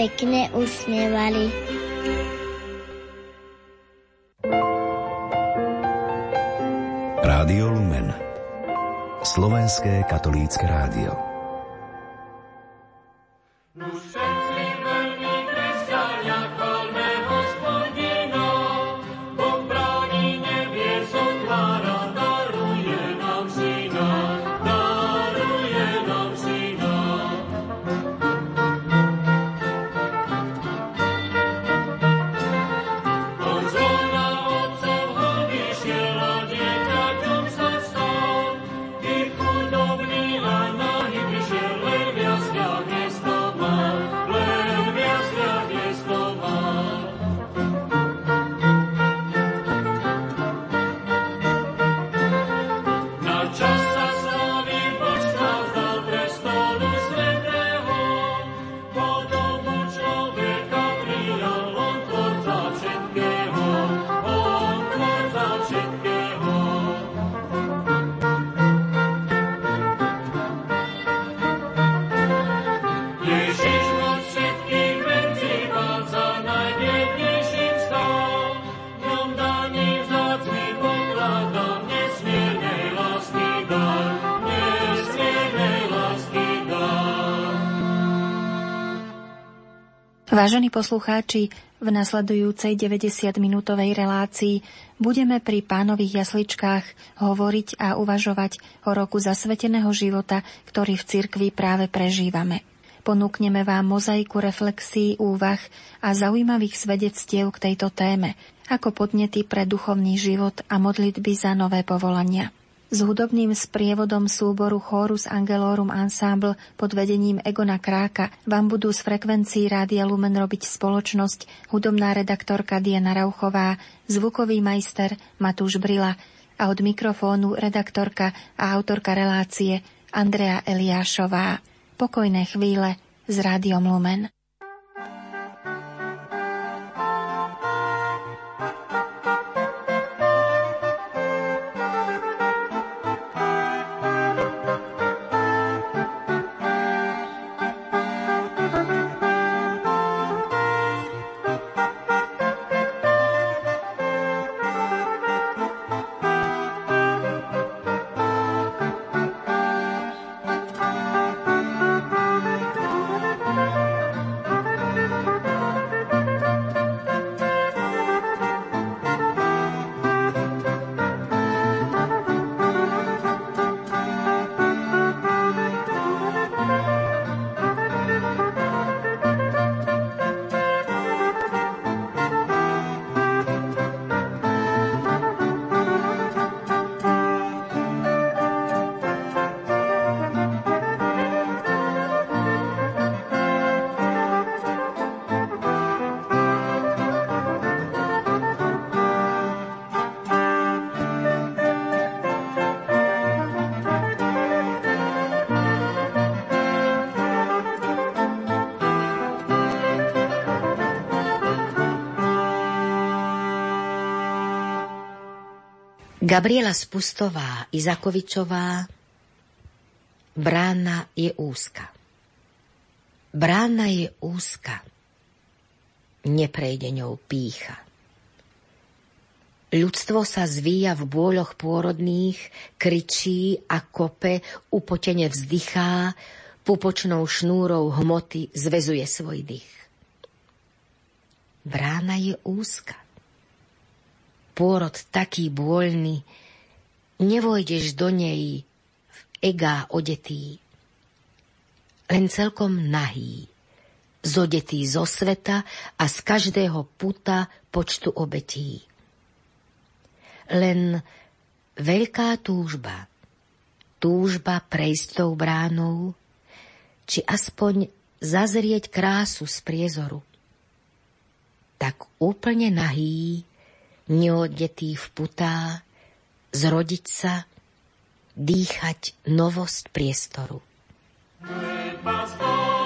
pekne usmievali. Rádio Lumen Slovenské katolícke rádio Vážení poslucháči, v nasledujúcej 90-minútovej relácii budeme pri pánových jasličkách hovoriť a uvažovať o roku zasveteného života, ktorý v cirkvi práve prežívame. Ponúkneme vám mozaiku reflexí, úvah a zaujímavých svedectiev k tejto téme, ako podnety pre duchovný život a modlitby za nové povolania s hudobným sprievodom súboru Chorus Angelorum Ensemble pod vedením Egona Kráka vám budú z frekvencií Rádia Lumen robiť spoločnosť hudobná redaktorka Diana Rauchová, zvukový majster Matúš Brila a od mikrofónu redaktorka a autorka relácie Andrea Eliášová. Pokojné chvíle s Rádiom Lumen. Gabriela Spustová Izakovičová Brána je úzka. Brána je úzka. Neprejde ňou pícha. Ľudstvo sa zvíja v bôľoch pôrodných, kričí a kope, upotene vzdychá, pupočnou šnúrou hmoty zvezuje svoj dých. Brána je úzka pôrod taký bôľný, nevojdeš do nej v egá odetý, len celkom nahý, zodetý zo sveta a z každého puta počtu obetí. Len veľká túžba, túžba prejsť tou bránou, či aspoň zazrieť krásu z priezoru. Tak úplne nahý neodetý v putá, zrodiť sa, dýchať novosť priestoru. Hey,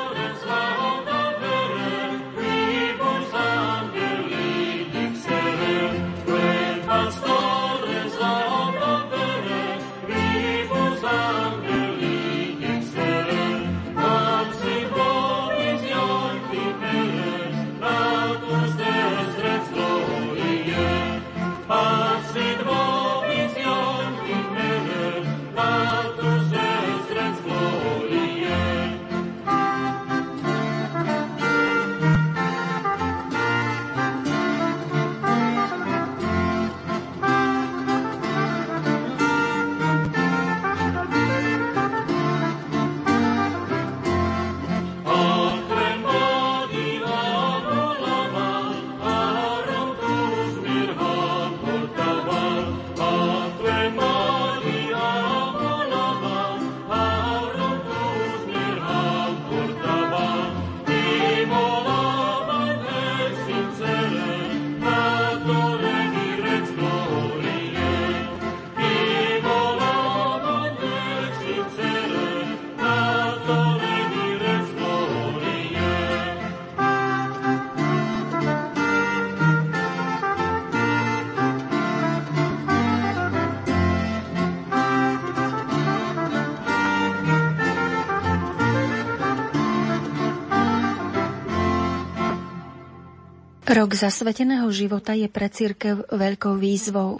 Rok zasveteného života je pre církev veľkou výzvou.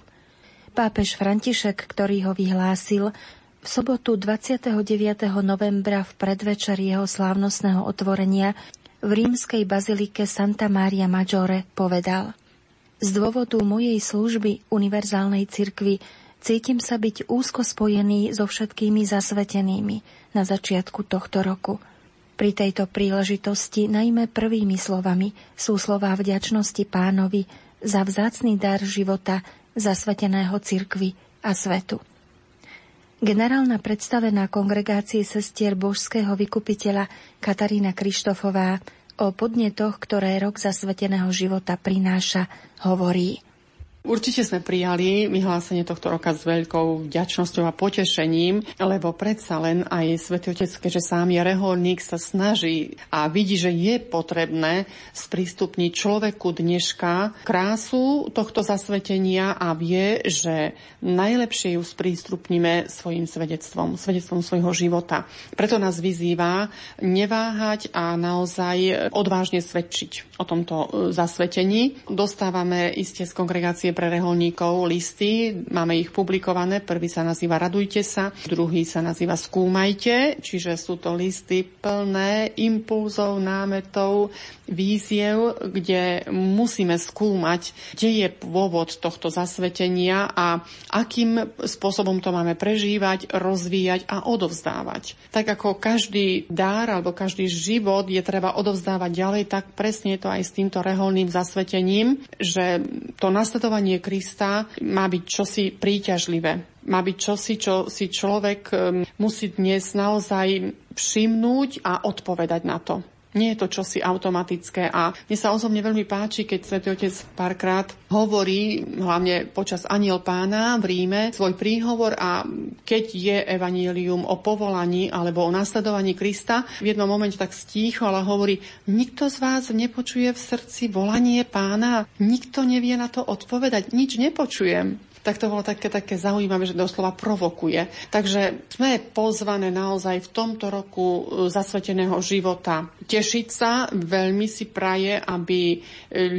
Pápež František, ktorý ho vyhlásil, v sobotu 29. novembra v predvečer jeho slávnostného otvorenia v rímskej bazilike Santa Maria Maggiore povedal Z dôvodu mojej služby univerzálnej cirkvi cítim sa byť úzko spojený so všetkými zasvetenými na začiatku tohto roku – pri tejto príležitosti najmä prvými slovami sú slová vďačnosti pánovi za vzácný dar života zasveteného cirkvy a svetu. Generálna predstavená kongregácie sestier božského vykupiteľa Katarína Krištofová o podnetoch, ktoré rok zasveteného života prináša, hovorí – Určite sme prijali vyhlásenie tohto roka s veľkou vďačnosťou a potešením, lebo predsa len aj Svetý Otec, keďže sám je reholník, sa snaží a vidí, že je potrebné sprístupniť človeku dneška krásu tohto zasvetenia a vie, že najlepšie ju sprístupníme svojim svedectvom, svedectvom svojho života. Preto nás vyzýva neváhať a naozaj odvážne svedčiť o tomto zasvetení. Dostávame iste z kongregácie pre reholníkov listy, máme ich publikované, prvý sa nazýva Radujte sa, druhý sa nazýva Skúmajte, čiže sú to listy plné impulzov, námetov, víziev, kde musíme skúmať, kde je pôvod tohto zasvetenia a akým spôsobom to máme prežívať, rozvíjať a odovzdávať. Tak ako každý dár alebo každý život je treba odovzdávať ďalej, tak presne je to aj s týmto reholným zasvetením, že to nasledovanie nasledovanie Krista má byť čosi príťažlivé. Má byť čosi, čo si človek um, musí dnes naozaj všimnúť a odpovedať na to. Nie je to čosi automatické a mne sa osobne veľmi páči, keď Svetý Otec párkrát hovorí, hlavne počas Aniel pána v Ríme, svoj príhovor a keď je evanílium o povolaní alebo o nasledovaní Krista, v jednom momente tak stíchol a hovorí, nikto z vás nepočuje v srdci volanie pána, nikto nevie na to odpovedať, nič nepočujem tak to bolo také, také zaujímavé, že doslova provokuje. Takže sme pozvané naozaj v tomto roku e, zasveteného života tešiť sa. Veľmi si praje, aby e,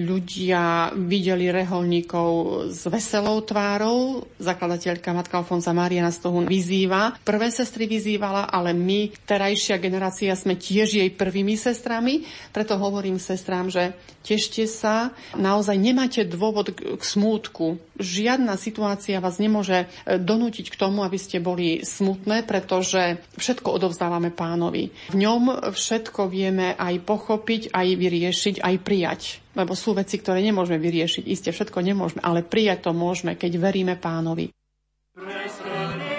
ľudia videli reholníkov s veselou tvárou. Zakladateľka Matka Alfonza Mária nás toho vyzýva. Prvé sestry vyzývala, ale my, terajšia generácia, sme tiež jej prvými sestrami. Preto hovorím sestrám, že tešte sa. Naozaj nemáte dôvod k smútku. Žiadna situácia situácia vás nemôže e, donútiť k tomu, aby ste boli smutné, pretože všetko odovzdávame pánovi. V ňom všetko vieme aj pochopiť, aj vyriešiť, aj prijať. Lebo sú veci, ktoré nemôžeme vyriešiť. Isté všetko nemôžeme, ale prijať to môžeme, keď veríme pánovi. ti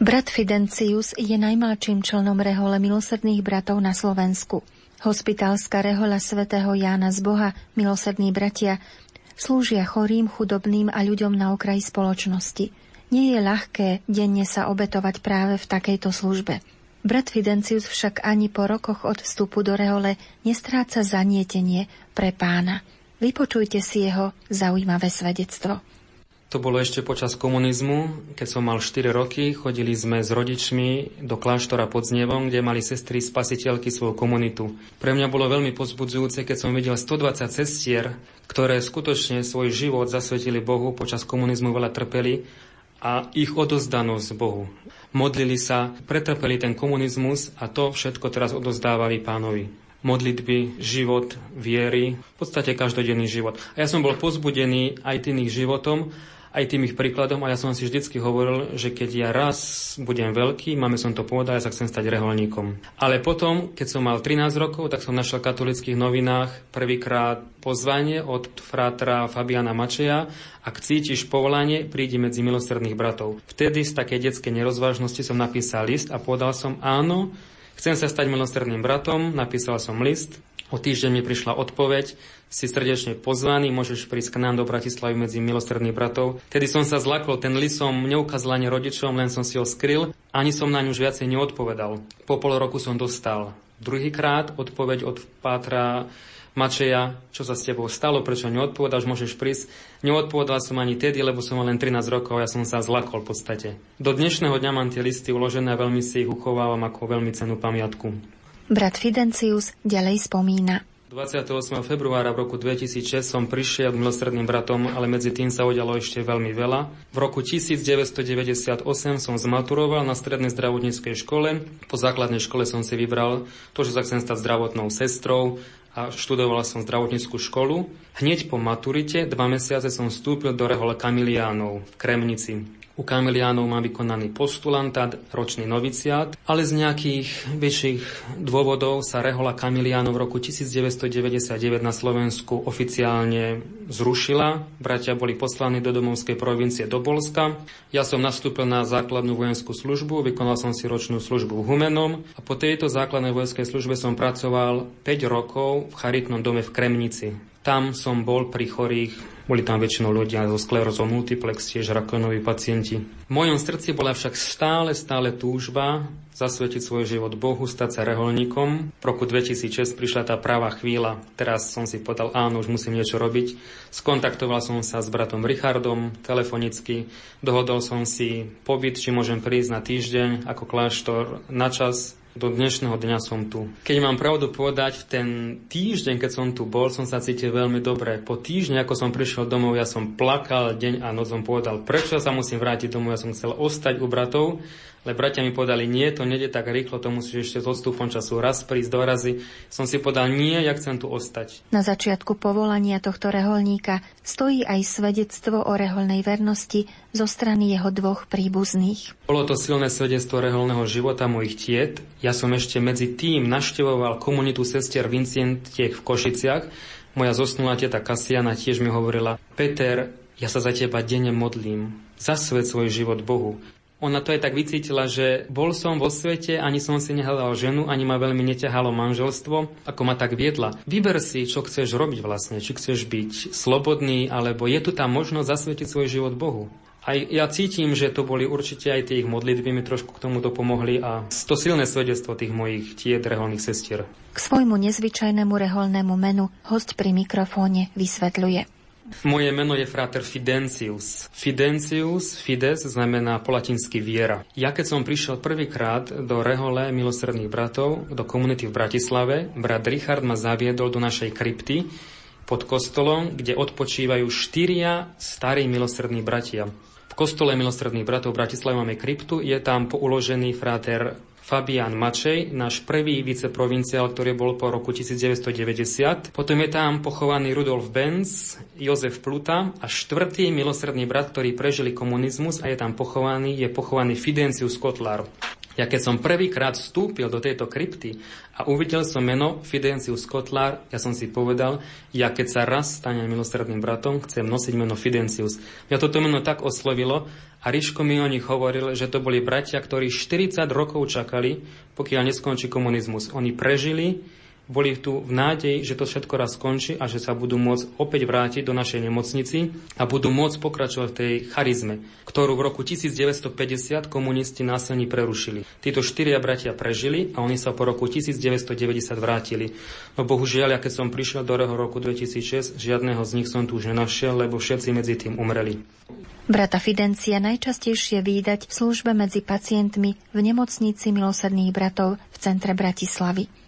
Brat Fidencius je najmladším členom rehole milosrdných bratov na Slovensku. Hospitálska rehola svätého Jána z Boha, milosrdní bratia, slúžia chorým, chudobným a ľuďom na okraji spoločnosti. Nie je ľahké denne sa obetovať práve v takejto službe. Brat Fidencius však ani po rokoch od vstupu do rehole nestráca zanietenie pre pána. Vypočujte si jeho zaujímavé svedectvo. To bolo ešte počas komunizmu, keď som mal 4 roky, chodili sme s rodičmi do kláštora pod Znevom, kde mali sestry spasiteľky svoju komunitu. Pre mňa bolo veľmi pozbudzujúce, keď som videl 120 cestier, ktoré skutočne svoj život zasvetili Bohu, počas komunizmu veľa trpeli a ich odozdanosť Bohu. Modlili sa, pretrpeli ten komunizmus a to všetko teraz odozdávali pánovi modlitby, život, viery, v podstate každodenný život. A ja som bol pozbudený aj tým ich životom aj tým ich príkladom a ja som si vždycky hovoril, že keď ja raz budem veľký, máme som to povedal, ja sa chcem stať reholníkom. Ale potom, keď som mal 13 rokov, tak som našiel v katolických novinách prvýkrát pozvanie od frátra Fabiana Mačeja ak cítiš povolanie, prídi medzi milosrdných bratov. Vtedy z takej detskej nerozvážnosti som napísal list a povedal som áno, chcem sa stať milosrdným bratom, napísal som list, o týždeň mi prišla odpoveď, si srdečne pozvaný, môžeš prísť k nám do Bratislavy medzi milostredných bratov. Tedy som sa zlakol, ten list som neukázal ani rodičom, len som si ho skryl, ani som na ňu už viacej neodpovedal. Po pol roku som dostal druhýkrát odpoveď od Pátra Mačeja, čo sa s tebou stalo, prečo neodpovedáš, môžeš prísť. Neodpovedal som ani tedy, lebo som mal len 13 rokov a ja som sa zlakol v podstate. Do dnešného dňa mám tie listy uložené a veľmi si ich uchovávam ako veľmi cenú pamiatku. Brat Fidencius ďalej spomína. 28. februára v roku 2006 som prišiel k milostredným bratom, ale medzi tým sa udialo ešte veľmi veľa. V roku 1998 som zmaturoval na strednej zdravotníckej škole. Po základnej škole som si vybral to, že sa chcem stať zdravotnou sestrou a študoval som zdravotníckú školu. Hneď po maturite, dva mesiace som vstúpil do rehole Kamiliánov v Kremnici. U kamiliánov má vykonaný postulantát, ročný noviciát, ale z nejakých väčších dôvodov sa rehola kamiliánov v roku 1999 na Slovensku oficiálne zrušila. Bratia boli poslaní do domovskej provincie do Polska. Ja som nastúpil na základnú vojenskú službu, vykonal som si ročnú službu v Humenom a po tejto základnej vojenskej službe som pracoval 5 rokov v charitnom dome v Kremnici. Tam som bol pri chorých, boli tam väčšinou ľudia so sklerózou multiplex, tiež rakovinoví pacienti. V mojom srdci bola však stále, stále túžba zasvetiť svoj život Bohu, stať sa reholníkom. V roku 2006 prišla tá práva chvíľa. Teraz som si povedal, áno, už musím niečo robiť. Skontaktoval som sa s bratom Richardom telefonicky. Dohodol som si pobyt, či môžem prísť na týždeň ako kláštor na čas do dnešného dňa som tu. Keď mám pravdu povedať, v ten týždeň, keď som tu bol, som sa cítil veľmi dobre. Po týždni, ako som prišiel domov, ja som plakal deň a noc som povedal, prečo sa musím vrátiť domov, ja som chcel ostať u bratov, ale bratia mi povedali, nie, to nejde tak rýchlo, to musíš ešte s odstupom času raz prísť do razy. Som si povedal, nie, ja chcem tu ostať. Na začiatku povolania tohto reholníka stojí aj svedectvo o reholnej vernosti zo strany jeho dvoch príbuzných. Bolo to silné svedectvo reholného života mojich tiet. Ja som ešte medzi tým naštevoval komunitu sestier Vincientiek v Košiciach. Moja zosnulá teta Kasiana tiež mi hovorila, Peter, ja sa za teba denne modlím. Zasvet svoj život Bohu. Ona to aj tak vycítila, že bol som vo svete, ani som si nehľadal ženu, ani ma veľmi neťahalo manželstvo, ako ma tak viedla. Vyber si, čo chceš robiť vlastne, či chceš byť slobodný, alebo je tu tá možnosť zasvetiť svoj život Bohu. Aj ja cítim, že to boli určite aj tie ich modlitby, mi trošku k tomu dopomohli a to silné svedectvo tých mojich tied reholných sestier. K svojmu nezvyčajnému reholnému menu host pri mikrofóne vysvetľuje. Moje meno je frater Fidencius. Fidencius, Fides, znamená po latinsky viera. Ja keď som prišiel prvýkrát do Rehole milosredných bratov, do komunity v Bratislave, brat Richard ma zaviedol do našej krypty pod kostolom, kde odpočívajú štyria starí milosrední bratia. V kostole milosredných bratov v Bratislave máme kryptu, je tam pouložený frater Fabian Mačej, náš prvý viceprovinciál, ktorý bol po roku 1990. Potom je tam pochovaný Rudolf Benz, Jozef Pluta a štvrtý milosrdný brat, ktorý prežili komunizmus a je tam pochovaný, je pochovaný Fidencius Kotlar. Ja keď som prvýkrát vstúpil do tejto krypty a uvidel som meno Fidencius Kotlar, ja som si povedal, ja keď sa raz stanem milosrdným bratom, chcem nosiť meno Fidencius. Mňa toto meno tak oslovilo a Ríško mi o nich hovoril, že to boli bratia, ktorí 40 rokov čakali, pokiaľ neskončí komunizmus. Oni prežili, boli tu v nádeji, že to všetko raz skončí a že sa budú môcť opäť vrátiť do našej nemocnici a budú môcť pokračovať v tej charizme, ktorú v roku 1950 komunisti násilne prerušili. Títo štyria bratia prežili a oni sa po roku 1990 vrátili. No bohužiaľ, keď som prišiel do roku 2006, žiadneho z nich som tu už nenašiel, lebo všetci medzi tým umreli. Brata Fidencia najčastejšie výdať v službe medzi pacientmi v nemocnici milosrdných bratov v centre Bratislavy.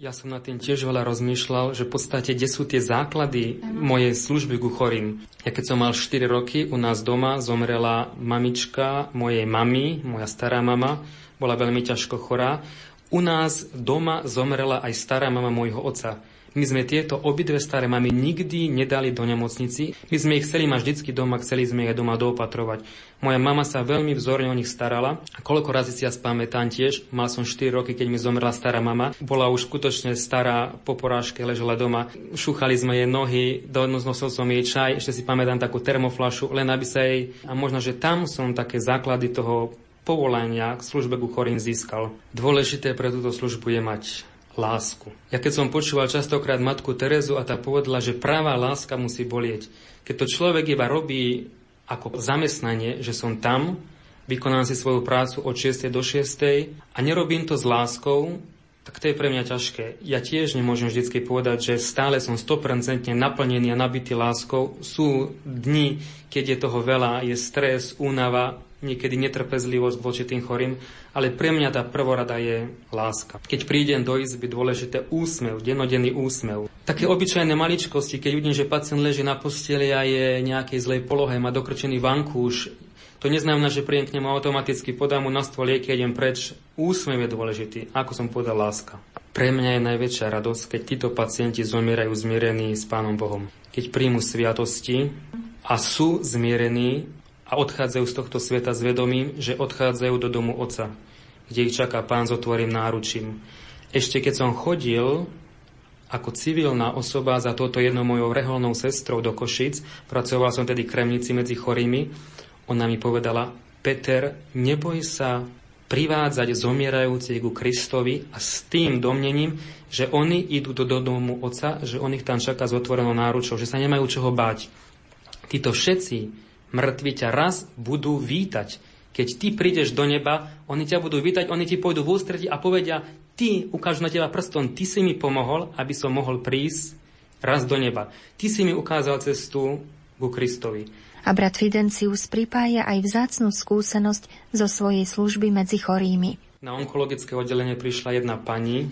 Ja som na tým tiež veľa rozmýšľal, že v podstate, kde sú tie základy mojej služby ku chorým. Ja keď som mal 4 roky, u nás doma zomrela mamička mojej mamy, moja stará mama, bola veľmi ťažko chorá. U nás doma zomrela aj stará mama môjho otca. My sme tieto obidve staré mamy nikdy nedali do nemocnici. My sme ich chceli mať vždycky doma, chceli sme ich doma doopatrovať. Moja mama sa veľmi vzorne o nich starala. A koľko razy si ja spamätám tiež, mal som 4 roky, keď mi zomrela stará mama. Bola už skutočne stará, po porážke ležela doma. Šúchali sme jej nohy, nosil som jej čaj, ešte si pamätám takú termoflašu, len aby sa jej... A možno, že tam som také základy toho povolania k službe ku chorým získal. Dôležité pre túto službu je mať lásku. Ja keď som počúval častokrát matku Terezu a tá povedala, že práva láska musí bolieť. Keď to človek iba robí ako zamestnanie, že som tam, vykonám si svoju prácu od 6. do 6. a nerobím to s láskou, tak to je pre mňa ťažké. Ja tiež nemôžem vždy povedať, že stále som 100% naplnený a nabitý láskou. Sú dni, keď je toho veľa, je stres, únava, niekedy netrpezlivosť voči tým chorým, ale pre mňa tá prvorada je láska. Keď prídem do izby, dôležité úsmev, denodenný úsmev. Také obyčajné maličkosti, keď vidím, že pacient leží na posteli a je nejakej zlej polohe, má dokrčený vankúš, to neznamená, že príjem k nemu automaticky podám mu na stôl lieky idem preč. Úsmev je dôležitý, ako som povedal, láska. Pre mňa je najväčšia radosť, keď títo pacienti zomierajú zmierení s Pánom Bohom. Keď príjmu sviatosti a sú zmierení a odchádzajú z tohto sveta s vedomím, že odchádzajú do domu Otca, kde ich čaká Pán s otvorým náručím. Ešte keď som chodil ako civilná osoba za toto jednou mojou reholnou sestrou do Košic, pracoval som tedy kremnici medzi chorými, ona mi povedala, Peter, neboj sa privádzať zomierajúcich ku Kristovi a s tým domnením, že oni idú do, do domu Otca, že on ich tam čaká s otvorenou náručou, že sa nemajú čoho báť. Títo všetci Mŕtvi ťa raz budú vítať. Keď ty prídeš do neba, oni ťa budú vítať, oni ti pôjdu v ústretí a povedia, ty ukážu na teba prstom, ty si mi pomohol, aby som mohol prísť raz do neba. Ty si mi ukázal cestu ku Kristovi. A brat Fidencius pripája aj vzácnú skúsenosť zo svojej služby medzi chorými. Na onkologické oddelenie prišla jedna pani,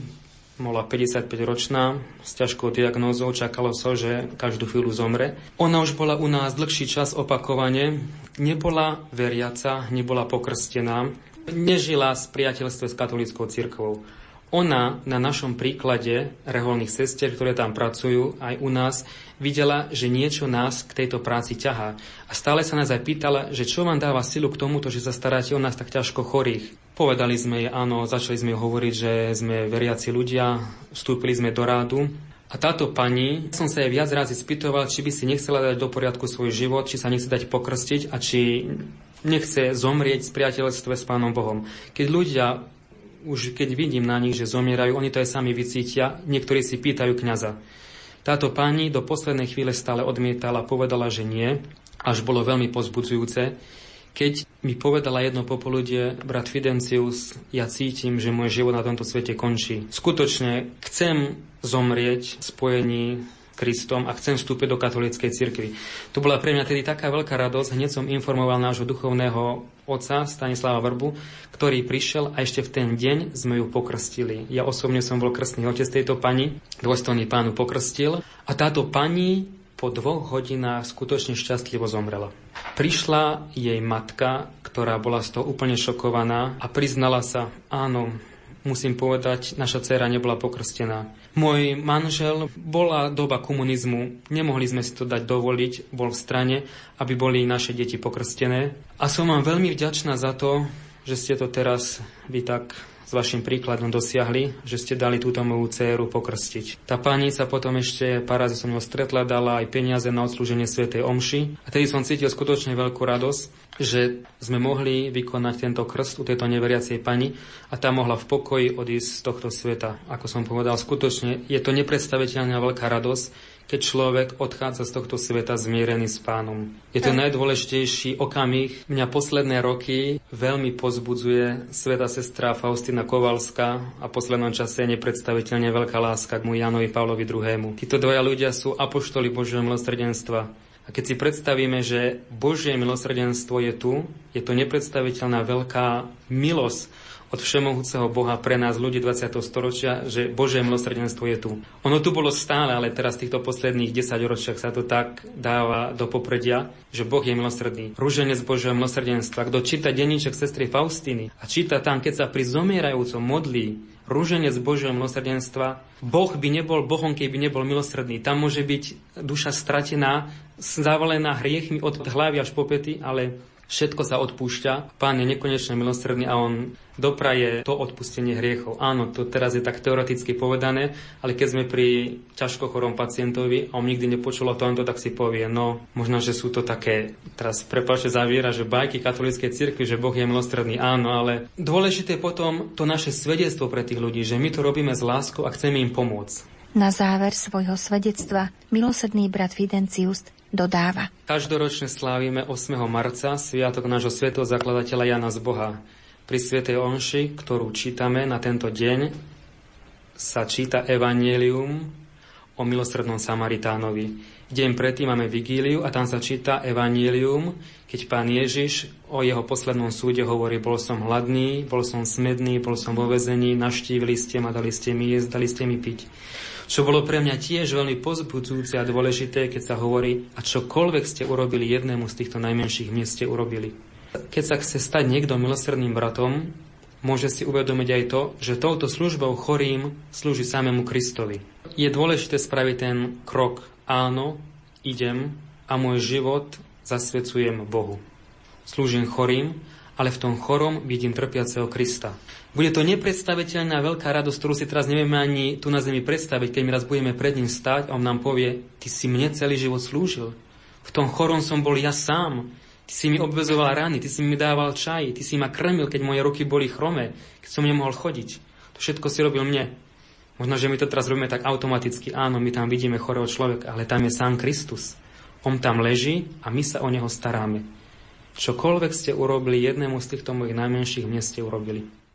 bola 55-ročná, s ťažkou diagnózou, čakalo sa, so, že každú chvíľu zomre. Ona už bola u nás dlhší čas opakovane, nebola veriaca, nebola pokrstená, nežila s priateľstve s katolíckou cirkvou. Ona na našom príklade reholných sestier, ktoré tam pracujú, aj u nás, videla, že niečo nás k tejto práci ťahá. A stále sa nás aj pýtala, že čo vám dáva silu k tomuto, že sa staráte o nás tak ťažko chorých. Povedali sme jej áno, začali sme hovoriť, že sme veriaci ľudia, vstúpili sme do rádu. A táto pani, som sa jej viac razy spýtoval, či by si nechcela dať do poriadku svoj život, či sa nechce dať pokrstiť a či nechce zomrieť z priateľstve s Pánom Bohom. Keď ľudia už keď vidím na nich, že zomierajú, oni to aj sami vycítia, niektorí si pýtajú kňaza. Táto pani do poslednej chvíle stále odmietala, povedala, že nie, až bolo veľmi pozbudzujúce. Keď mi povedala jedno popoludie, brat Fidencius, ja cítim, že môj život na tomto svete končí. Skutočne chcem zomrieť v spojení Kristom a chcem vstúpiť do katolíckej cirkvi. To bola pre mňa tedy taká veľká radosť. Hneď som informoval nášho duchovného otca Stanislava Vrbu, ktorý prišiel a ešte v ten deň sme ju pokrstili. Ja osobne som bol krstný otec tejto pani, dôstojný pánu pokrstil a táto pani po dvoch hodinách skutočne šťastlivo zomrela. Prišla jej matka, ktorá bola z toho úplne šokovaná a priznala sa, áno, musím povedať, naša dcera nebola pokrstená. Môj manžel, bola doba komunizmu, nemohli sme si to dať dovoliť, bol v strane, aby boli naše deti pokrstené. A som vám veľmi vďačná za to, že ste to teraz vy tak s vašim príkladom dosiahli, že ste dali túto moju dceru pokrstiť. Tá pani sa potom ešte pár razy som ňou stretla, dala aj peniaze na odslúženie Svetej Omši. A tedy som cítil skutočne veľkú radosť, že sme mohli vykonať tento krst u tejto neveriacej pani a tá mohla v pokoji odísť z tohto sveta. Ako som povedal, skutočne je to nepredstaviteľná veľká radosť, keď človek odchádza z tohto sveta zmierený s pánom. Je to najdôležitejší okamih. Mňa posledné roky veľmi pozbudzuje sveta sestra Faustina Kovalská a poslednom čase nepredstaviteľne veľká láska k mu Janovi Pavlovi II. Títo dvaja ľudia sú apoštoli Božieho milosrdenstva. A keď si predstavíme, že Božie milosrdenstvo je tu, je to nepredstaviteľná veľká milosť, od všemohúceho Boha pre nás, ľudí 20. storočia, že Božie milosrdenstvo je tu. Ono tu bolo stále, ale teraz v týchto posledných 10 ročiach sa to tak dáva do popredia, že Boh je milosrdný. Rúženec Božieho milosrdenstva. Kto číta denníček sestry Faustiny a číta tam, keď sa pri zomierajúcom modlí, rúženec Božieho milosrdenstva, Boh by nebol Bohom, keby nebol milosrdný. Tam môže byť duša stratená, zavalená hriechmi od hlavy až po pety, ale všetko sa odpúšťa. Pán je nekonečne milosrdný a on dopraje to odpustenie hriechov. Áno, to teraz je tak teoreticky povedané, ale keď sme pri ťažko chorom pacientovi a on nikdy nepočul o tomto, tak si povie, no možno, že sú to také, teraz prepáčte zaviera, že bajky katolíckej cirkvi, že Boh je milostredný. Áno, ale dôležité je potom to naše svedectvo pre tých ľudí, že my to robíme s láskou a chceme im pomôcť. Na záver svojho svedectva milosrdný brat Fidencius dodáva. Každoročne slávime 8. marca sviatok nášho svetého zakladateľa Jana z Boha. Pri svetej Onši, ktorú čítame na tento deň, sa číta Evangelium o milostrednom Samaritánovi. Deň predtým máme vigíliu a tam sa číta Evangelium, keď pán Ježiš o jeho poslednom súde hovorí, bol som hladný, bol som smedný, bol som vo vezení, naštívili ste ma, dali ste mi jesť, dali ste mi piť. Čo bolo pre mňa tiež veľmi pozbudzujúce a dôležité, keď sa hovorí, a čokoľvek ste urobili jednému z týchto najmenších miest ste urobili. Keď sa chce stať niekto milosrdným bratom, môže si uvedomiť aj to, že touto službou chorým slúži samému Kristovi. Je dôležité spraviť ten krok, áno, idem a môj život zasvecujem Bohu. Slúžim chorým, ale v tom chorom vidím trpiaceho Krista. Bude to nepredstaviteľná veľká radosť, ktorú si teraz nevieme ani tu na zemi predstaviť, keď my raz budeme pred ním stať a on nám povie, ty si mne celý život slúžil. V tom chorom som bol ja sám. Ty si mi obvezoval rany, ty si mi dával čaj, ty si ma krmil, keď moje ruky boli chromé, keď som nemohol chodiť. To všetko si robil mne. Možno, že my to teraz robíme tak automaticky. Áno, my tam vidíme chorého človeka, ale tam je sám Kristus. On tam leží a my sa o neho staráme. Čokoľvek ste urobili jednému z týchto mojich najmenších, mne ste urobili.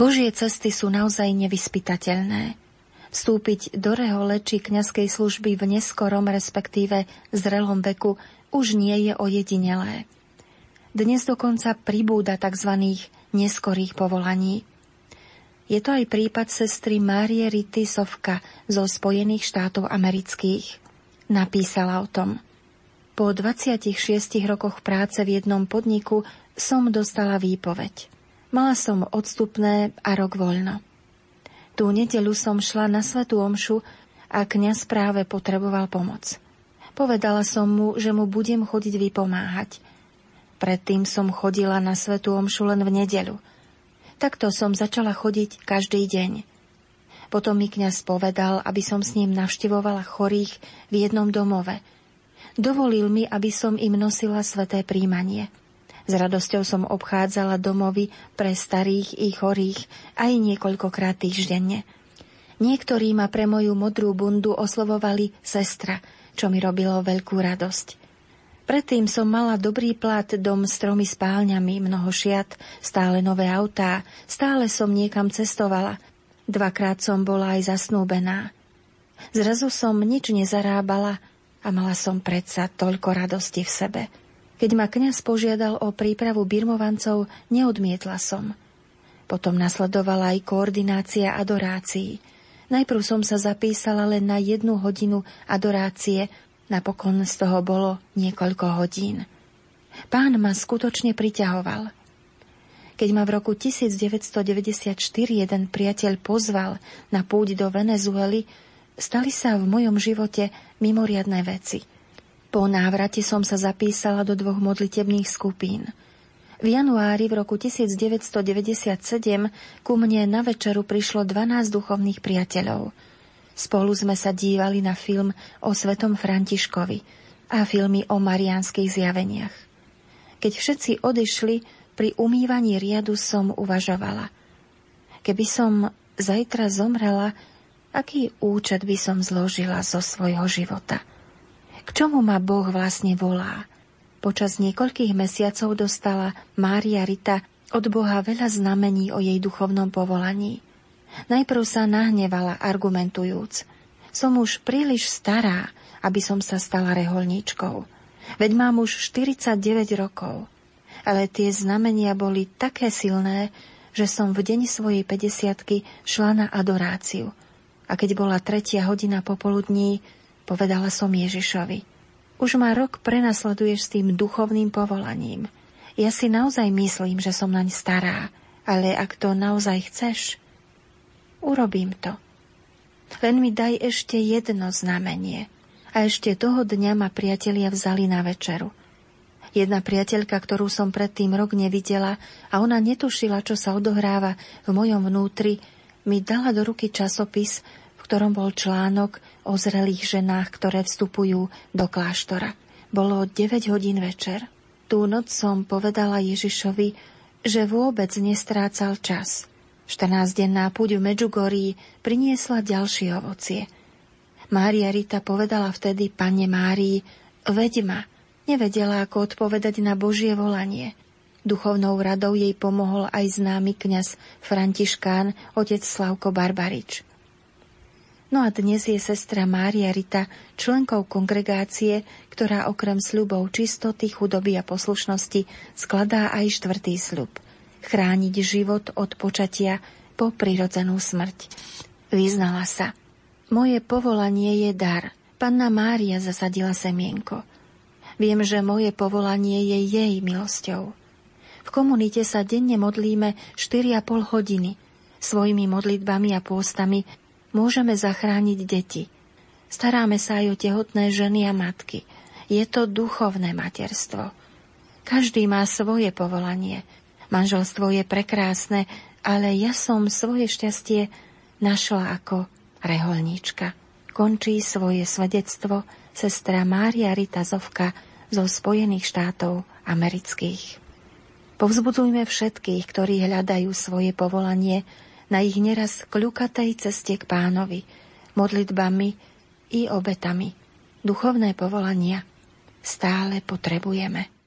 Božie cesty sú naozaj nevyspytateľné. Vstúpiť do rehole či kňazskej služby v neskorom, respektíve zrelom veku už nie je ojedinelé. Dnes dokonca pribúda tzv. neskorých povolaní. Je to aj prípad sestry Márie Rity Sovka zo Spojených štátov amerických. Napísala o tom. Po 26 rokoch práce v jednom podniku som dostala výpoveď. Mala som odstupné a rok voľno. Tú nedelu som šla na svetú omšu a kňaz práve potreboval pomoc. Povedala som mu, že mu budem chodiť vypomáhať. Predtým som chodila na svetú omšu len v nedelu – Takto som začala chodiť každý deň. Potom mi kňaz povedal, aby som s ním navštevovala chorých v jednom domove. Dovolil mi, aby som im nosila sveté príjmanie. S radosťou som obchádzala domovy pre starých i chorých aj niekoľkokrát týždenne. Niektorí ma pre moju modrú bundu oslovovali sestra, čo mi robilo veľkú radosť. Predtým som mala dobrý plat, dom s tromi spálňami, mnoho šiat, stále nové autá, stále som niekam cestovala. Dvakrát som bola aj zasnúbená. Zrazu som nič nezarábala a mala som predsa toľko radosti v sebe. Keď ma kňaz požiadal o prípravu birmovancov, neodmietla som. Potom nasledovala aj koordinácia adorácií. Najprv som sa zapísala len na jednu hodinu adorácie Napokon z toho bolo niekoľko hodín. Pán ma skutočne priťahoval. Keď ma v roku 1994 jeden priateľ pozval na púť do Venezuely, stali sa v mojom živote mimoriadné veci. Po návrate som sa zapísala do dvoch modlitebných skupín. V januári v roku 1997 ku mne na večeru prišlo 12 duchovných priateľov – Spolu sme sa dívali na film o svetom Františkovi a filmy o marianských zjaveniach. Keď všetci odišli, pri umývaní riadu som uvažovala. Keby som zajtra zomrela, aký účet by som zložila zo svojho života? K čomu ma Boh vlastne volá? Počas niekoľkých mesiacov dostala Mária Rita od Boha veľa znamení o jej duchovnom povolaní – Najprv sa nahnevala, argumentujúc. Som už príliš stará, aby som sa stala reholníčkou. Veď mám už 49 rokov. Ale tie znamenia boli také silné, že som v deň svojej 50 šla na adoráciu. A keď bola tretia hodina popoludní, povedala som Ježišovi. Už ma rok prenasleduješ s tým duchovným povolaním. Ja si naozaj myslím, že som naň stará, ale ak to naozaj chceš, Urobím to. Len mi daj ešte jedno znamenie. A ešte toho dňa ma priatelia vzali na večeru. Jedna priateľka, ktorú som predtým rok nevidela a ona netušila, čo sa odohráva v mojom vnútri, mi dala do ruky časopis, v ktorom bol článok o zrelých ženách, ktoré vstupujú do kláštora. Bolo 9 hodín večer. Tú noc som povedala Ježišovi, že vôbec nestrácal čas – 14-denná púť v Medžugorí priniesla ďalšie ovocie. Mária Rita povedala vtedy pane Márii, veď ma, nevedela ako odpovedať na Božie volanie. Duchovnou radou jej pomohol aj známy kňaz Františkán, otec Slavko Barbarič. No a dnes je sestra Mária Rita členkou kongregácie, ktorá okrem sľubov čistoty, chudoby a poslušnosti skladá aj štvrtý sľub – chrániť život od počatia po prirodzenú smrť. Vyznala sa. Moje povolanie je dar. Panna Mária zasadila semienko. Viem, že moje povolanie je jej milosťou. V komunite sa denne modlíme 4,5 hodiny. Svojimi modlitbami a pôstami môžeme zachrániť deti. Staráme sa aj o tehotné ženy a matky. Je to duchovné materstvo. Každý má svoje povolanie – Manželstvo je prekrásne, ale ja som svoje šťastie našla ako reholníčka. Končí svoje svedectvo sestra Mária Rita Zovka zo Spojených štátov amerických. Povzbudujme všetkých, ktorí hľadajú svoje povolanie na ich neraz kľukatej ceste k pánovi, modlitbami i obetami. Duchovné povolania stále potrebujeme.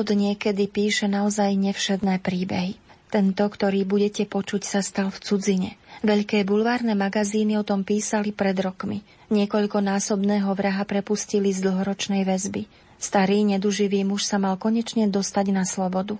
Život niekedy píše naozaj nevšedné príbehy. Tento, ktorý budete počuť, sa stal v cudzine. Veľké bulvárne magazíny o tom písali pred rokmi. Niekoľkonásobného vraha prepustili z dlhoročnej väzby. Starý neduživý muž sa mal konečne dostať na slobodu.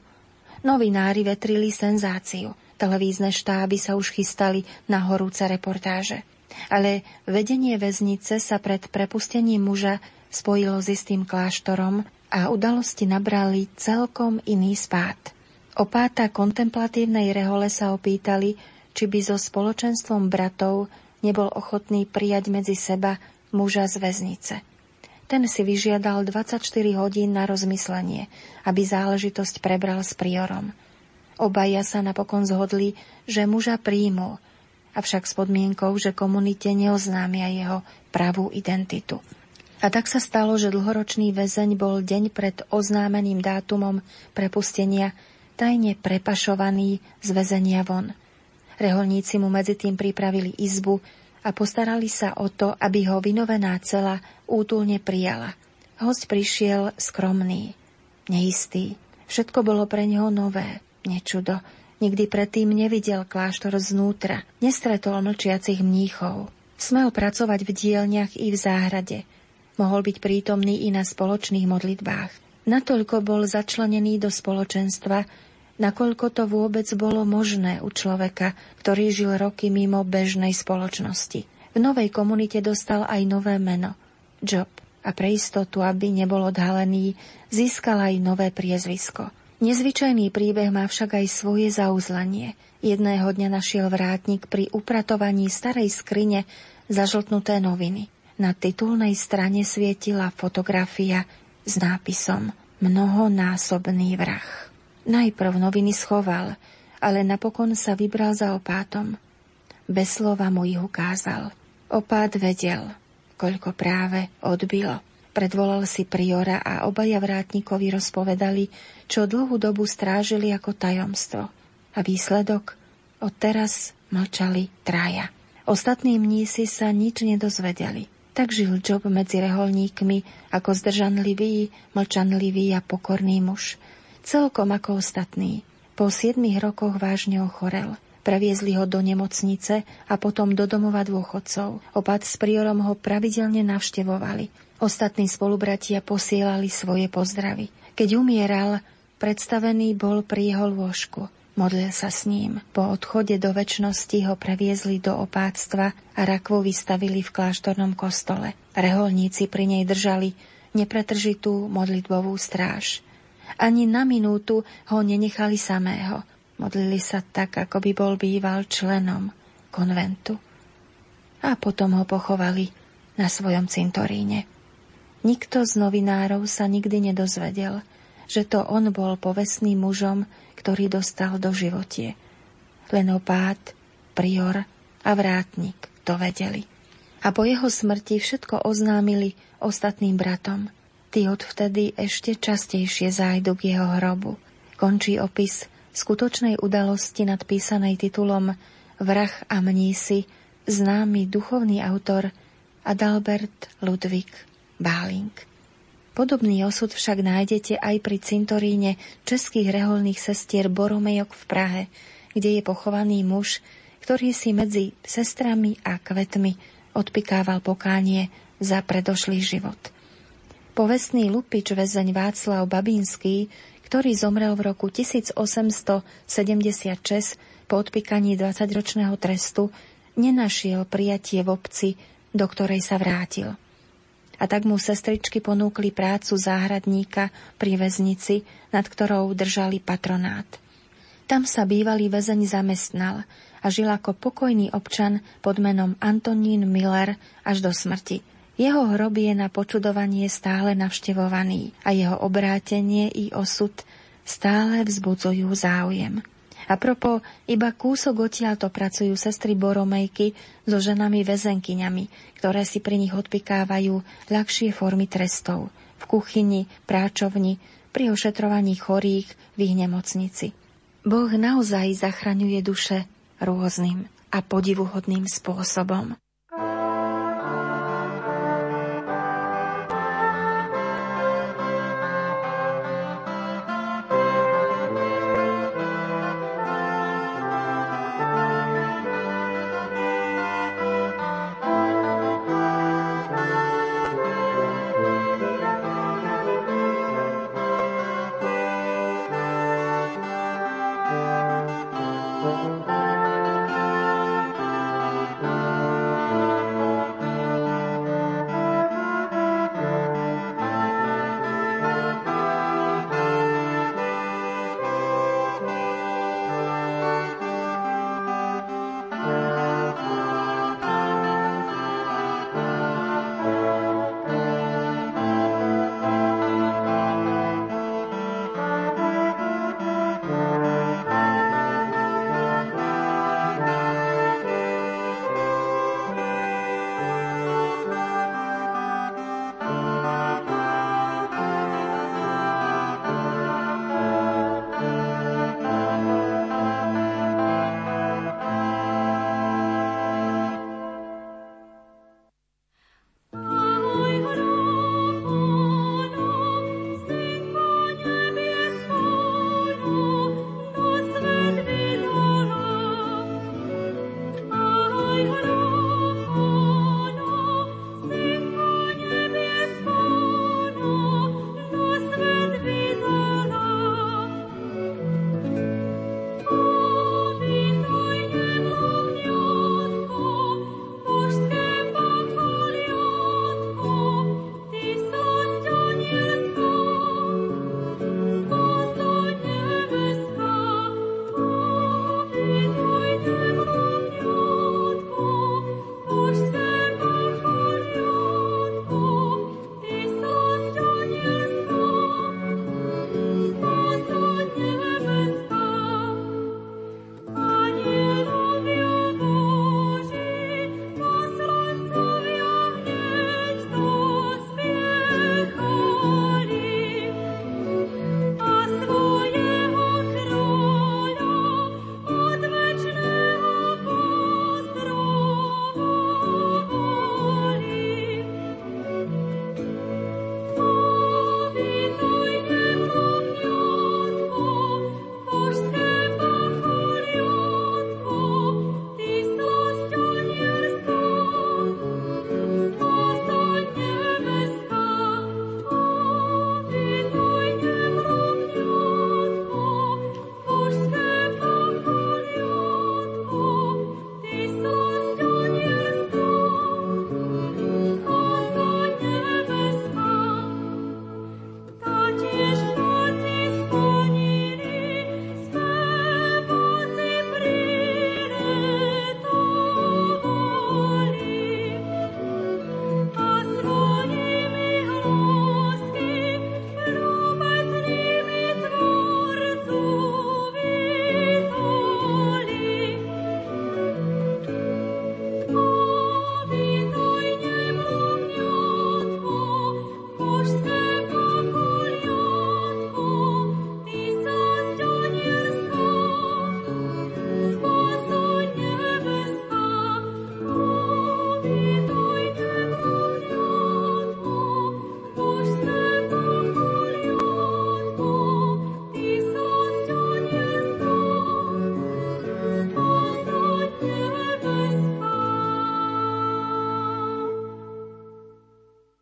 Novinári vetrili senzáciu. Televízne štáby sa už chystali na horúce reportáže. Ale vedenie väznice sa pred prepustením muža spojilo s istým kláštorom a udalosti nabrali celkom iný spád. Opáta kontemplatívnej rehole sa opýtali, či by so spoločenstvom bratov nebol ochotný prijať medzi seba muža z väznice. Ten si vyžiadal 24 hodín na rozmyslenie, aby záležitosť prebral s priorom. Obaja sa napokon zhodli, že muža príjmul, avšak s podmienkou, že komunite neoznámia jeho pravú identitu. A tak sa stalo, že dlhoročný väzeň bol deň pred oznámeným dátumom prepustenia tajne prepašovaný z väzenia von. Reholníci mu medzi tým pripravili izbu a postarali sa o to, aby ho vynovená cela útulne prijala. Host prišiel skromný, neistý. Všetko bolo pre neho nové, nečudo. Nikdy predtým nevidel kláštor znútra, nestretol mlčiacich mníchov. Smel pracovať v dielniach i v záhrade. Mohol byť prítomný i na spoločných modlitbách. Natoľko bol začlenený do spoločenstva, nakoľko to vôbec bolo možné u človeka, ktorý žil roky mimo bežnej spoločnosti. V novej komunite dostal aj nové meno – Job a pre istotu, aby nebol odhalený, získal aj nové priezvisko. Nezvyčajný príbeh má však aj svoje zauzlanie. Jedného dňa našiel vrátnik pri upratovaní starej skrine zažltnuté noviny. Na titulnej strane svietila fotografia s nápisom Mnohonásobný vrah. Najprv noviny schoval, ale napokon sa vybral za opátom. Bez slova mu ich ukázal. Opát vedel, koľko práve odbilo. Predvolal si priora a obaja vrátnikovi rozpovedali, čo dlhú dobu strážili ako tajomstvo. A výsledok? Odteraz mlčali traja. Ostatní mnísi sa nič nedozvedeli. Tak žil Job medzi reholníkmi ako zdržanlivý, mlčanlivý a pokorný muž – celkom ako ostatní. Po siedmých rokoch vážne ochorel. Previezli ho do nemocnice a potom do domova dôchodcov. Opat s priorom ho pravidelne navštevovali. Ostatní spolubratia posielali svoje pozdravy. Keď umieral, predstavený bol pri jeho lôžku. Modlil sa s ním. Po odchode do väčšnosti ho previezli do opáctva a rakvu vystavili v kláštornom kostole. Reholníci pri nej držali nepretržitú modlitbovú stráž. Ani na minútu ho nenechali samého. Modlili sa tak, ako by bol býval členom konventu. A potom ho pochovali na svojom cintoríne. Nikto z novinárov sa nikdy nedozvedel, že to on bol povestným mužom, ktorý dostal do životie. Len opát, prior a vrátnik to vedeli. A po jeho smrti všetko oznámili ostatným bratom – Tí odvtedy ešte častejšie zájdu k jeho hrobu. Končí opis skutočnej udalosti nadpísanej titulom Vrah a mnísi, známy duchovný autor Adalbert Ludwig Báling. Podobný osud však nájdete aj pri cintoríne českých reholných sestier Boromejok v Prahe, kde je pochovaný muž, ktorý si medzi sestrami a kvetmi odpikával pokánie za predošlý život – Povestný lupič väzeň Václav Babinský, ktorý zomrel v roku 1876 po odpikaní 20-ročného trestu, nenašiel prijatie v obci, do ktorej sa vrátil. A tak mu sestričky ponúkli prácu záhradníka pri väznici, nad ktorou držali patronát. Tam sa bývalý väzeň zamestnal a žil ako pokojný občan pod menom Antonín Miller až do smrti – jeho hrob je na počudovanie stále navštevovaný a jeho obrátenie i osud stále vzbudzujú záujem. A propo, iba kúsok odtiaľto pracujú sestry Boromejky so ženami väzenkyňami, ktoré si pri nich odpikávajú ľahšie formy trestov v kuchyni, práčovni, pri ošetrovaní chorých v ich nemocnici. Boh naozaj zachraňuje duše rôznym a podivuhodným spôsobom.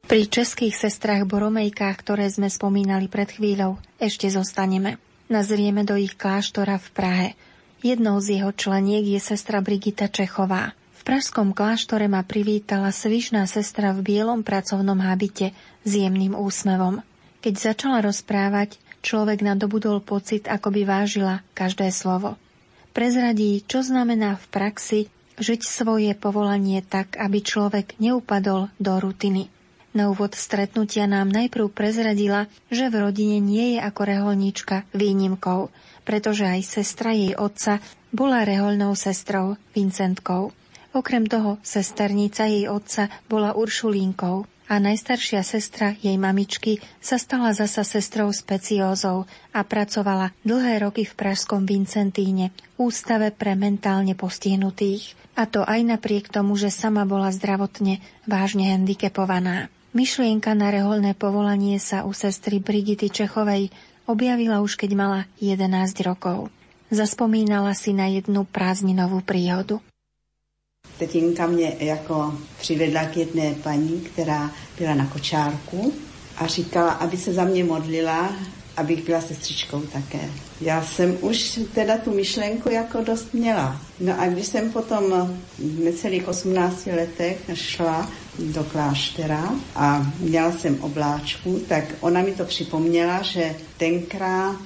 Pri českých sestrách Boromejkách, ktoré sme spomínali pred chvíľou, ešte zostaneme. Nazrieme do ich kláštora v Prahe. Jednou z jeho členiek je sestra Brigita Čechová. V pražskom kláštore ma privítala svišná sestra v bielom pracovnom habite s jemným úsmevom. Keď začala rozprávať, človek nadobudol pocit, ako by vážila každé slovo. Prezradí, čo znamená v praxi žiť svoje povolanie tak, aby človek neupadol do rutiny. Na úvod stretnutia nám najprv prezradila, že v rodine nie je ako reholníčka výnimkou, pretože aj sestra jej otca bola reholnou sestrou Vincentkou. Okrem toho, sesternica jej otca bola Uršulínkou a najstaršia sestra jej mamičky sa stala zasa sestrou speciózou a pracovala dlhé roky v Pražskom Vincentíne, ústave pre mentálne postihnutých. A to aj napriek tomu, že sama bola zdravotne vážne handicapovaná. Myšlienka na reholné povolanie sa u sestry Brigity Čechovej objavila už keď mala 11 rokov. Zaspomínala si na jednu prázdninovú príhodu. Tetinka mě jako přivedla k jedné paní, která byla na kočárku a říkala, aby se za mě modlila, abych byla sestřičkou také. Já jsem už teda tu myšlenku jako dost měla. No a když jsem potom v necelých 18 letech šla do kláštera a měla jsem obláčku, tak ona mi to připomněla, že tenkrát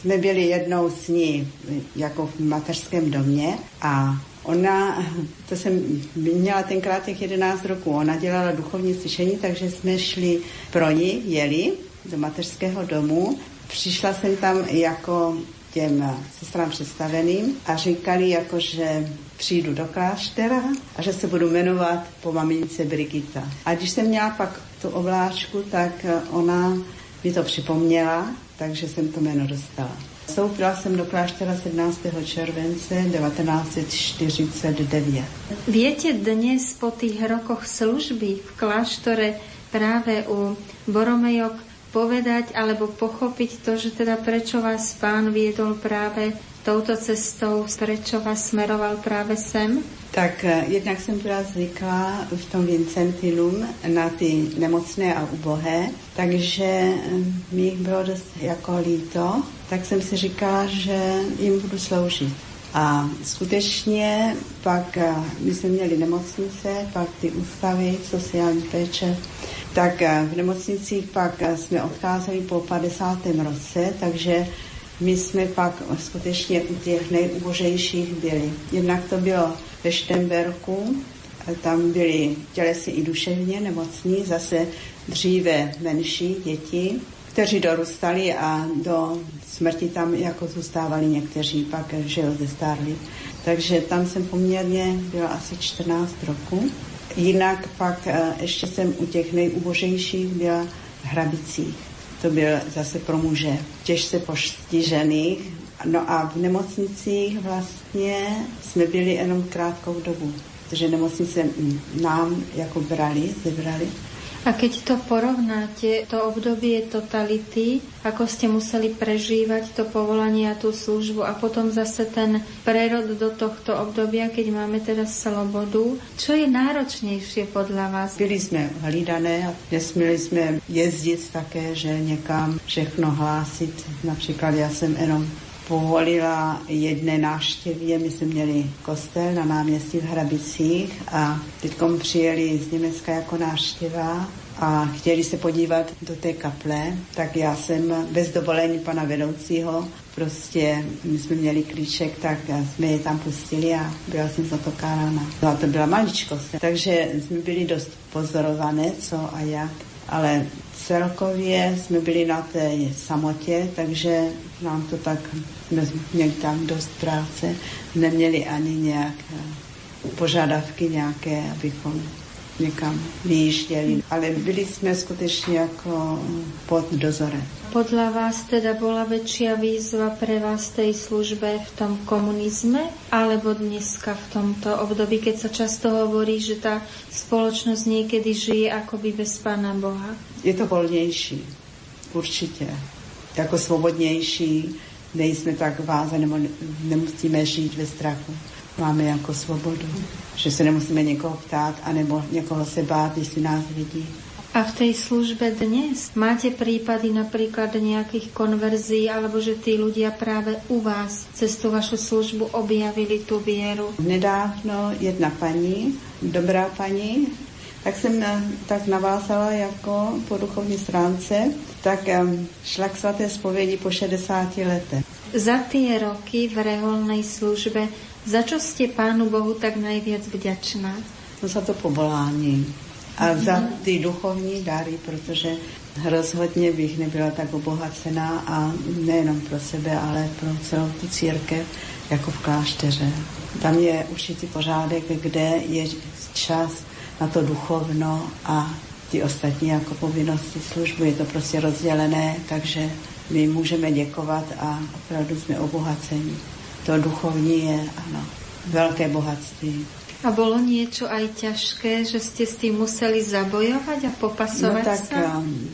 jsme byli jednou s ní jako v mateřském domě a Ona, to jsem měla tenkrát těch 11 roků, ona dělala duchovní slyšení, takže jsme šli pro ní, jeli do mateřského domu. Přišla jsem tam jako těm sestrám představeným a říkali jako, že přijdu do kláštera a že se budu jmenovat po mamince Brigita. A když jsem měla pak tu obláčku, tak ona mi to připomněla, takže jsem to jméno dostala. Vstoupila jsem do kláštera 17. července 1949. Viete dnes po tých rokoch služby v kláštore práve u Boromejok povedať alebo pochopiť to, že teda prečo vás pán viedol práve touto cestou, prečo vás smeroval práve sem? Tak eh, jednak jsem byla zvyklá v tom Vincentinum na ty nemocné a ubohé, takže eh, mi jich bylo dost jako líto, tak jsem si říkala, že jim budu sloužit. A skutečně pak eh, my jsme měli nemocnice, pak ty ústavy sociální péče, tak v nemocnicích pak jsme odcházeli po 50. roce, takže my jsme pak skutečně u těch nejubožejších byli. Jednak to bylo ve Štemberku, tam byli tělesně i duševně nemocní, zase dříve menší děti, kteří dorůstali a do smrti tam jako zůstávali někteří, pak že jo, zestárli. Takže tam jsem poměrně byla asi 14 roků. Jinak pak eh, ještě jsem u těch nejubožejších byla v Hrabicích. To byl zase pro muže těžce postižených, No a v nemocnicích vlastně jsme byli jenom krátkou dobu, protože nemocnice nám jako brali, zebrali. A keď to porovnáte, to obdobie totality, ako ste museli prežívať to povolanie a tú službu a potom zase ten prerod do tohto obdobia, keď máme teraz slobodu, čo je náročnejšie podľa vás? Byli sme hlídané a nesměli jsme jezdit také, že někam všechno hlásit. Například já jsem jenom povolila jedné návštěvě. My jsme měli kostel na náměstí v Hrabicích a teď přijeli z Německa jako návštěva a chtěli se podívat do té kaple, tak já jsem bez dovolení pana vedoucího, prostě my jsme měli klíček, tak jsme je tam pustili a byla jsem zatokárána. No a to byla maličkost. Takže jsme byli dost pozorované, co a jak ale celkově jsme byli na té samotě, takže nám to tak, měli tam dost práce, neměli ani nějak požadavky nějaké, abychom někam vyjížděli, ale byli jsme skutečně jako pod dozorem. Podľa vás teda bola väčšia výzva pre vás tej službe v tom komunizme alebo dneska v tomto období, keď sa často hovorí, že tá spoločnosť niekedy žije akoby bez Pána Boha? Je to voľnejší, určite. Jako svobodnější, nejsme tak vázaní, nemusíme žít ve strachu. Máme jako svobodu, že se nemusíme někoho ptát, anebo někoho se bát, jestli nás vidí. A v tej službe dnes máte prípady napríklad nejakých konverzií, alebo že tí ľudia práve u vás cez tú vašu službu objavili tú vieru? Nedávno jedna paní, dobrá paní, tak jsem tak navázala jako po duchovní stránce, tak šla k svaté spovědi po 60 letech. Za tie roky v reholnej službe, za čo ste Pánu Bohu tak najviac vďačná? No za to povolání a za ty duchovní dary, protože rozhodně bych nebyla tak obohacená a nejenom pro sebe, ale pro celou tu církev jako v klášteře. Tam je určitý pořádek, kde je čas na to duchovno a ty ostatní jako povinnosti službu. Je to prostě rozdělené, takže my můžeme děkovat a opravdu jsme obohaceni. To duchovní je, ano, veľké bohatství. A bolo niečo aj ťažké, že ste s tým museli zabojovať a popasovať no, tak, sa? Um,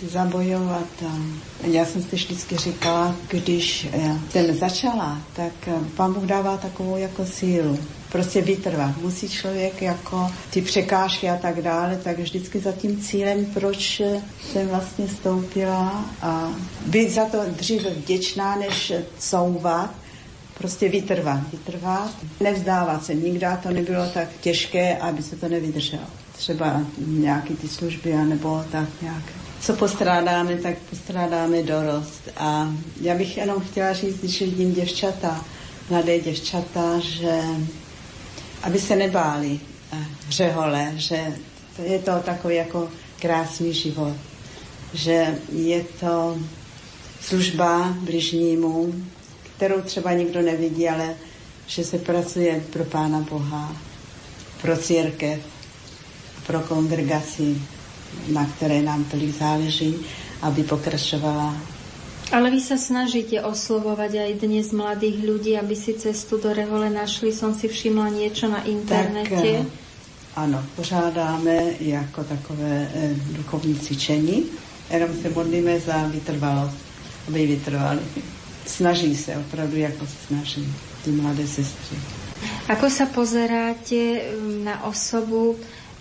zabojovat. Um, já jsem si vždycky říkala, když uh, jsem začala, tak um, pán Bůh dává takovou jako sílu. Prostě vytrvat. Musí člověk jako ty překážky a tak dále, tak vždycky za tím cílem, proč jsem vlastně stoupila a být za to dříve vděčná, než couvat, prostě vytrvat, vytrvat, nevzdávat se. Nikdy to nebylo tak těžké, aby se to nevydrželo. Třeba nějaký ty služby, anebo tak nějak. Co postrádáme, tak postrádáme dorost. A já bych jenom chtěla říct, když vidím děvčata, mladé děvčata, že aby se nebáli hřehole, že to je to takový jako krásný život, že je to služba bližnímu, kterou třeba nikdo nevidí, ale že se pracuje pro Pána Boha, pro církev, pro kongregaci, na které nám tolik záleží, aby pokračovala. Ale vy sa snažíte oslovovať aj dnes mladých ľudí, aby si cestu do Rehole našli. Som si všimla niečo na internete. Tak, ano, pořádáme jako takové eh, duchovní cvičení. Jenom se modlíme za vytrvalost, aby vytrvali snaží se, opravdu jako se snaží ty mladé sestry. Ako sa pozeráte um, na osobu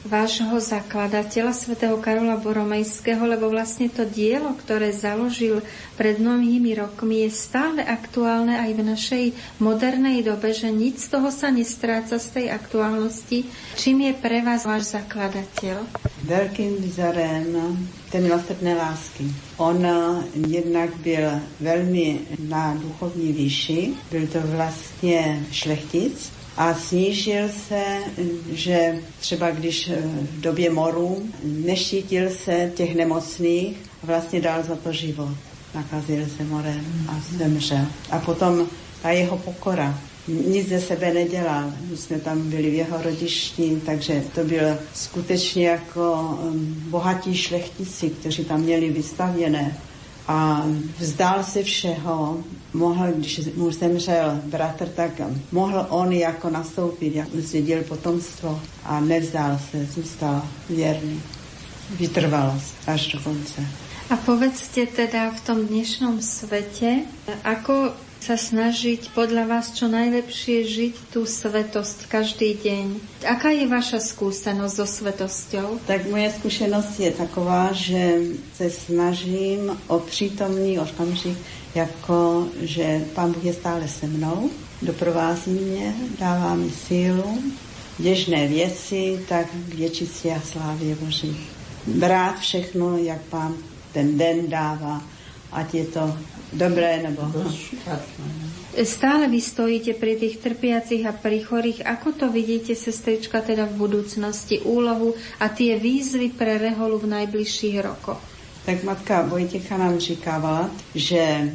vášho zakladateľa, svätého Karola Boromejského, lebo vlastne to dielo, ktoré založil pred mnohými rokmi, je stále aktuálne aj v našej modernej dobe, že nič z toho sa nestráca z tej aktuálnosti. Čím je pre vás váš zakladateľ? Veľkým vzorem té milosrdné lásky. On jednak byl velmi na duchovní výši, byl to vlastně šlechtic, a snížil se, že třeba když eh, v době moru neštítil se těch nemocných, vlastně dal za to život. Nakazil se morem a zemřel. A potom ta jeho pokora, nic ze sebe nedělal. My jsme tam byli v jeho rodišti, takže to byl skutečně jako bohatí šlechtici, kteří tam měli vystavěné a vzdal se všeho, mohl, když mu zemřel bratr, tak mohl on jako nastoupit, jak zdědil potomstvo a nevzdal se, zůstal věrný. Vytrvalost až do konce. A povedzte teda v tom dnešnom svete, ako sa snažiť podľa vás čo najlepšie žiť tú svetosť každý deň. Aká je vaša skúsenosť so svetosťou? Tak moje skúsenosť je taková, že se snažím o přítomný okamžik, jako že Pán Bůh je stále se mnou, doprovází mě, dává mi sílu, běžné věci, tak k věčici a slávě Boží. Brát všechno, jak Pán ten den dává, ať je to dobré nebo... Stále vy stojíte pri tých trpiacich a pri chorých. Ako to vidíte, sestrička, teda v budúcnosti, úlohu a tie výzvy pre reholu v najbližších rokoch? Tak matka Vojtěcha nám říkávala, že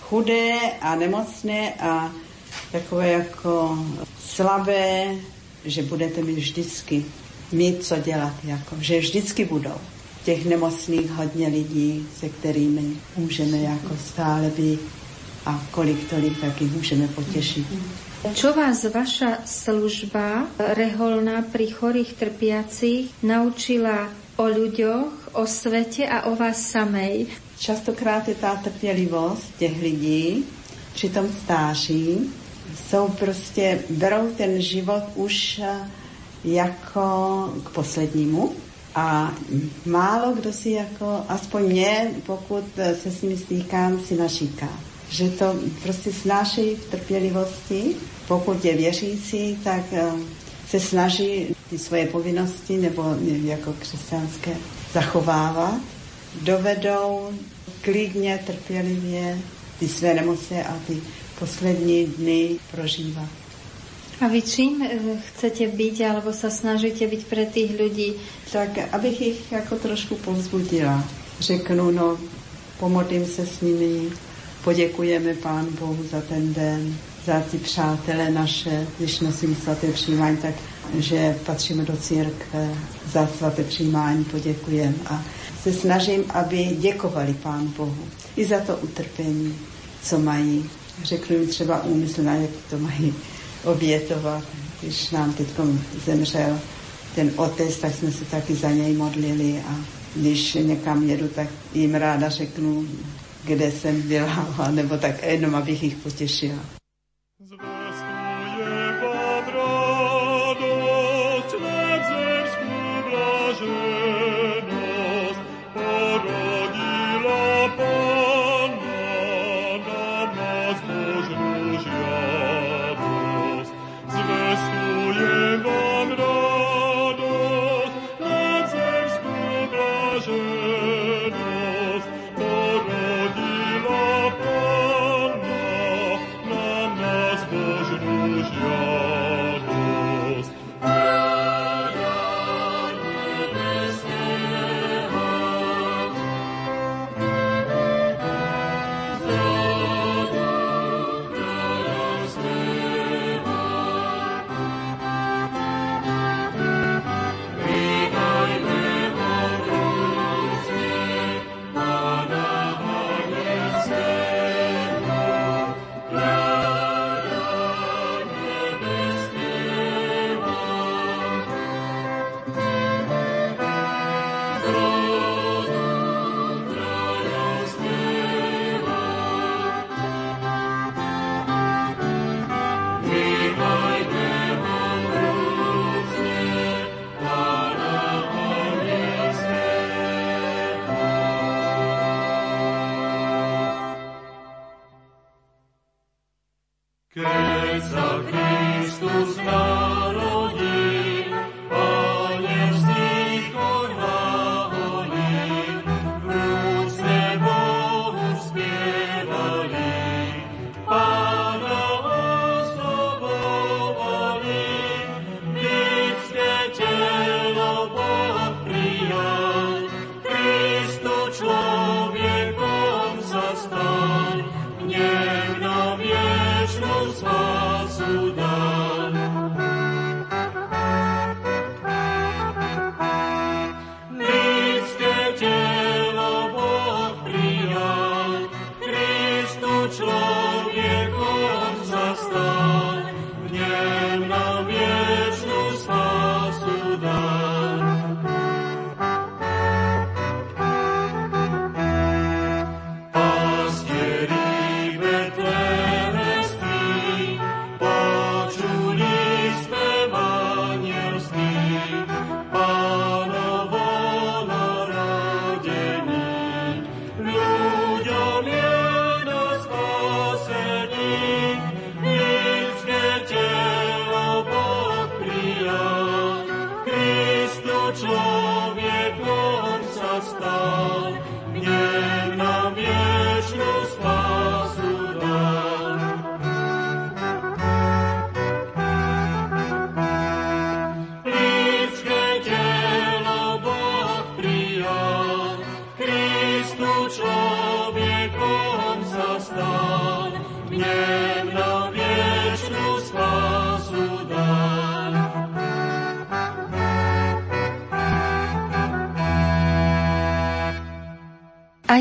chudé a nemocné a takové jako slabé, že budete mít vždycky mít co dělat, jako, že vždycky budou těch nemocných hodně lidí, se kterými můžeme jako stále být a kolik tolik taky můžeme potěšit. Čo vás vaša služba reholná pri chorých trpiacich naučila o ľuďoch, o svete a o vás samej? Častokrát je ta trpělivost těch lidí při tom stáří, jsou prostě, berou ten život už jako k poslednímu, A málo kdo si jako, aspoň mě, pokud se s nimi stýkám, si našíká. Že to prostě snášejí v trpělivosti. Pokud je věřící, tak eh, se snaží ty svoje povinnosti nebo jako křesťanské zachovávat. Dovedou klidně, trpělivě ty své nemoce a ty poslední dny prožívat. A vy čím e, chcete byť, alebo sa snažíte byť pre tých ľudí? Tak, abych ich jako trošku povzbudila. Řeknu, no, pomodlím se s nimi, poděkujeme Pán Bohu za ten den, za ty přátelé naše, když nosím svaté přijímání, tak že patříme do církve, za svaté přijímání poděkujeme a se snažím, aby děkovali Pán Bohu i za to utrpení, co mají. Řeknu jim třeba úmyslná, jak to mají obětovat. Když nám teď zemřel ten otec, tak jsme se taky za něj modlili a když někam jedu, tak jim ráda řeknu, kde jsem byla, nebo tak jenom, abych jich potěšila.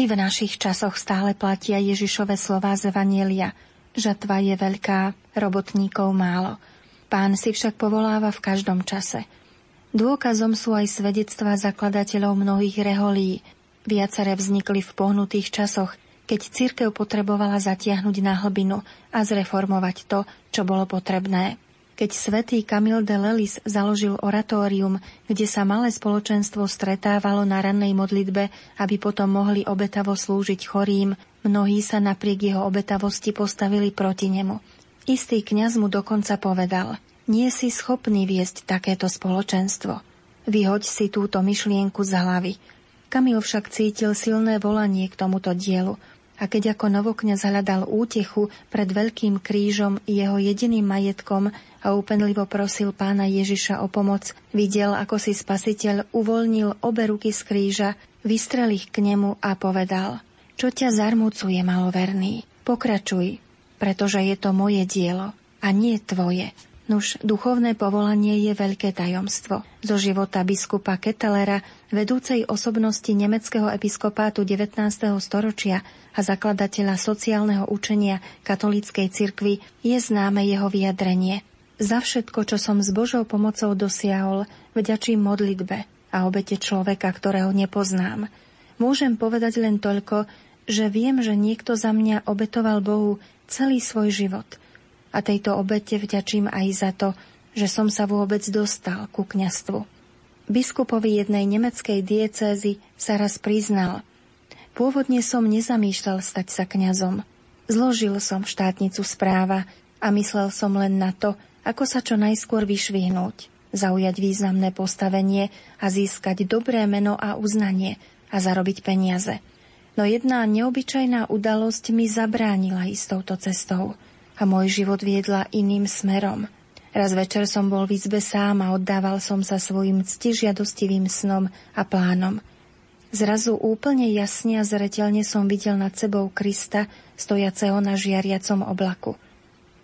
V našich časoch stále platia Ježišove slova z Evanielia. Žatva je veľká, robotníkov málo. Pán si však povoláva v každom čase. Dôkazom sú aj svedectvá zakladateľov mnohých reholí. Viacere vznikli v pohnutých časoch, keď cirkev potrebovala zatiahnuť na hlbinu a zreformovať to, čo bolo potrebné. Keď svätý Kamil de Lelis založil oratórium, kde sa malé spoločenstvo stretávalo na rannej modlitbe, aby potom mohli obetavo slúžiť chorým, mnohí sa napriek jeho obetavosti postavili proti nemu. Istý kňaz mu dokonca povedal, nie si schopný viesť takéto spoločenstvo. Vyhoď si túto myšlienku z hlavy. Kamil však cítil silné volanie k tomuto dielu a keď ako novokňaz hľadal útechu pred veľkým krížom jeho jediným majetkom a úpenlivo prosil pána Ježiša o pomoc, videl, ako si spasiteľ uvoľnil obe ruky z kríža, vystrel ich k nemu a povedal Čo ťa zarmúcuje, maloverný? Pokračuj, pretože je to moje dielo a nie tvoje. Nuž, duchovné povolanie je veľké tajomstvo. Zo života biskupa Ketelera, vedúcej osobnosti nemeckého episkopátu 19. storočia a zakladateľa sociálneho učenia katolíckej cirkvi, je známe jeho vyjadrenie. Za všetko, čo som s Božou pomocou dosiahol, vďačím modlitbe a obete človeka, ktorého nepoznám. Môžem povedať len toľko, že viem, že niekto za mňa obetoval Bohu celý svoj život – a tejto obete vďačím aj za to, že som sa vôbec dostal ku kňastvu. Biskupovi jednej nemeckej diecézy sa raz priznal. Pôvodne som nezamýšľal stať sa kňazom. Zložil som štátnicu správa a myslel som len na to, ako sa čo najskôr vyšvihnúť, zaujať významné postavenie a získať dobré meno a uznanie a zarobiť peniaze. No jedna neobyčajná udalosť mi zabránila ísť touto cestou – a môj život viedla iným smerom. Raz večer som bol v izbe sám a oddával som sa svojim ctižiadostivým snom a plánom. Zrazu úplne jasne a zretelne som videl nad sebou Krista, stojaceho na žiariacom oblaku.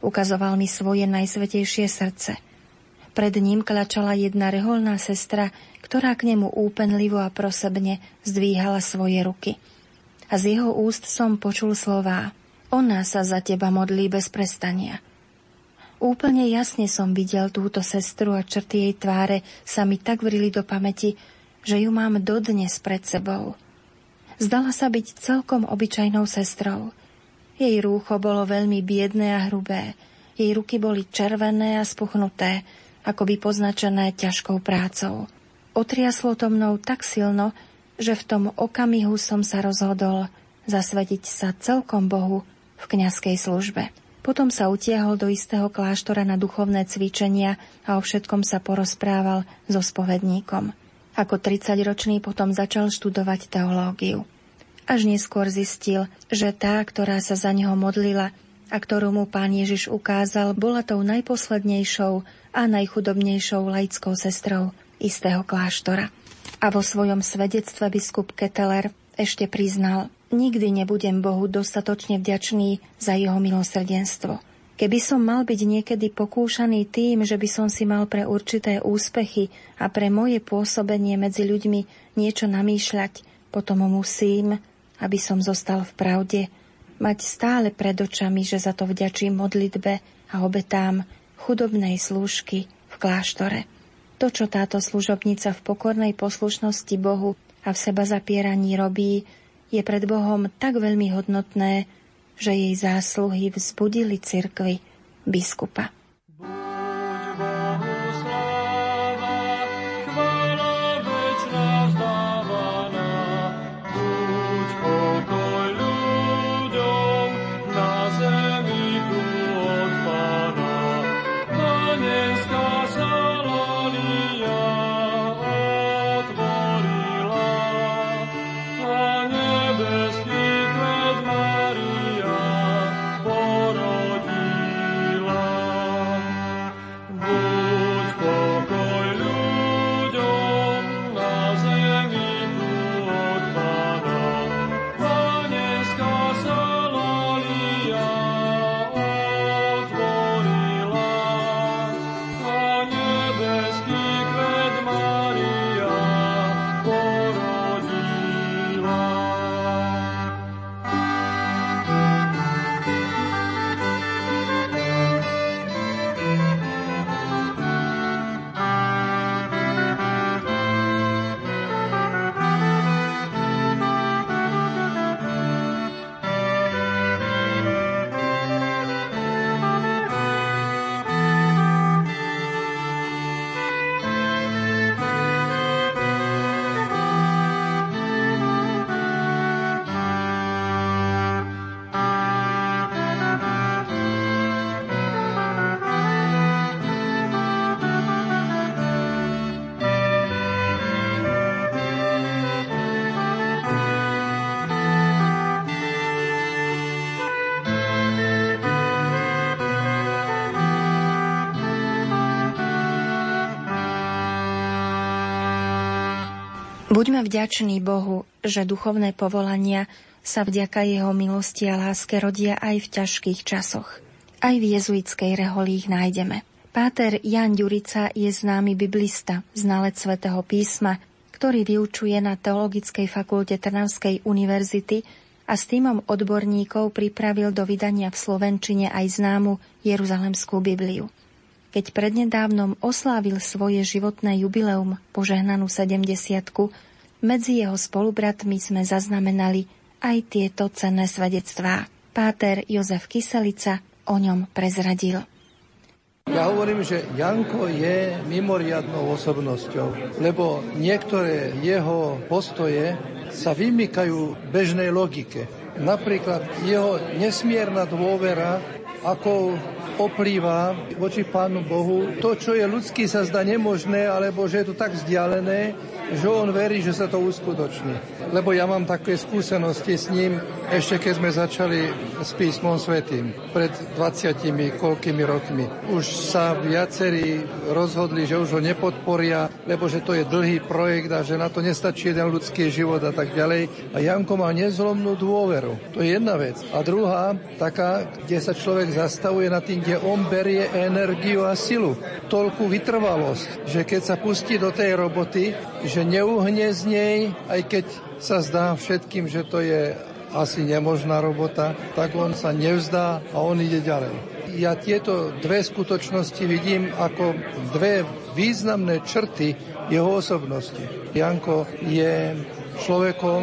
Ukazoval mi svoje najsvetejšie srdce. Pred ním klačala jedna reholná sestra, ktorá k nemu úpenlivo a prosebne zdvíhala svoje ruky. A z jeho úst som počul slová – ona sa za teba modlí bez prestania. Úplne jasne som videl túto sestru a črty jej tváre sa mi tak vrili do pamäti, že ju mám dodnes pred sebou. Zdala sa byť celkom obyčajnou sestrou. Jej rúcho bolo veľmi biedné a hrubé. Jej ruky boli červené a spuchnuté, ako by poznačené ťažkou prácou. Otriaslo to mnou tak silno, že v tom okamihu som sa rozhodol zasvetiť sa celkom Bohu v kňazskej službe. Potom sa utiahol do istého kláštora na duchovné cvičenia a o všetkom sa porozprával so spovedníkom. Ako 30-ročný potom začal študovať teológiu. Až neskôr zistil, že tá, ktorá sa za neho modlila a ktorú mu pán Ježiš ukázal, bola tou najposlednejšou a najchudobnejšou laickou sestrou istého kláštora. A vo svojom svedectve biskup Keteler ešte priznal, nikdy nebudem Bohu dostatočne vďačný za jeho milosrdenstvo. Keby som mal byť niekedy pokúšaný tým, že by som si mal pre určité úspechy a pre moje pôsobenie medzi ľuďmi niečo namýšľať, potom musím, aby som zostal v pravde, mať stále pred očami, že za to vďačím modlitbe a obetám chudobnej slúžky v kláštore. To, čo táto služobnica v pokornej poslušnosti Bohu a v seba zapieraní robí, je pred Bohom tak veľmi hodnotné, že jej zásluhy vzbudili cirkvi biskupa. Buďme vďační Bohu, že duchovné povolania sa vďaka jeho milosti a láske rodia aj v ťažkých časoch. Aj v jezuitskej reholi ich nájdeme. Páter Jan Ďurica je známy biblista, znalec svätého písma, ktorý vyučuje na Teologickej fakulte Trnavskej univerzity a s týmom odborníkov pripravil do vydania v Slovenčine aj známu Jeruzalemskú Bibliu. Keď prednedávnom oslávil svoje životné jubileum, požehnanú 70 medzi jeho spolubratmi sme zaznamenali aj tieto cenné svedectvá. Páter Jozef Kyselica o ňom prezradil. Ja hovorím, že Janko je mimoriadnou osobnosťou, lebo niektoré jeho postoje sa vymykajú bežnej logike. Napríklad jeho nesmierna dôvera, ako oplýva voči Pánu Bohu. To, čo je ľudský, sa zdá nemožné, alebo že je to tak vzdialené, že on verí, že sa to uskutoční. Lebo ja mám také skúsenosti s ním, ešte keď sme začali s písmom svetým, pred 20 koľkými rokmi. Už sa viacerí rozhodli, že už ho nepodporia, lebo že to je dlhý projekt a že na to nestačí jeden ľudský život a tak ďalej. A Janko má nezlomnú dôveru. To je jedna vec. A druhá, taká, kde sa človek zastavuje na tým, kde on berie energiu a silu. Toľkú vytrvalosť, že keď sa pustí do tej roboty, že neuhne z nej, aj keď sa zdá všetkým, že to je asi nemožná robota, tak on sa nevzdá a on ide ďalej. Ja tieto dve skutočnosti vidím ako dve významné črty jeho osobnosti. Janko je človekom,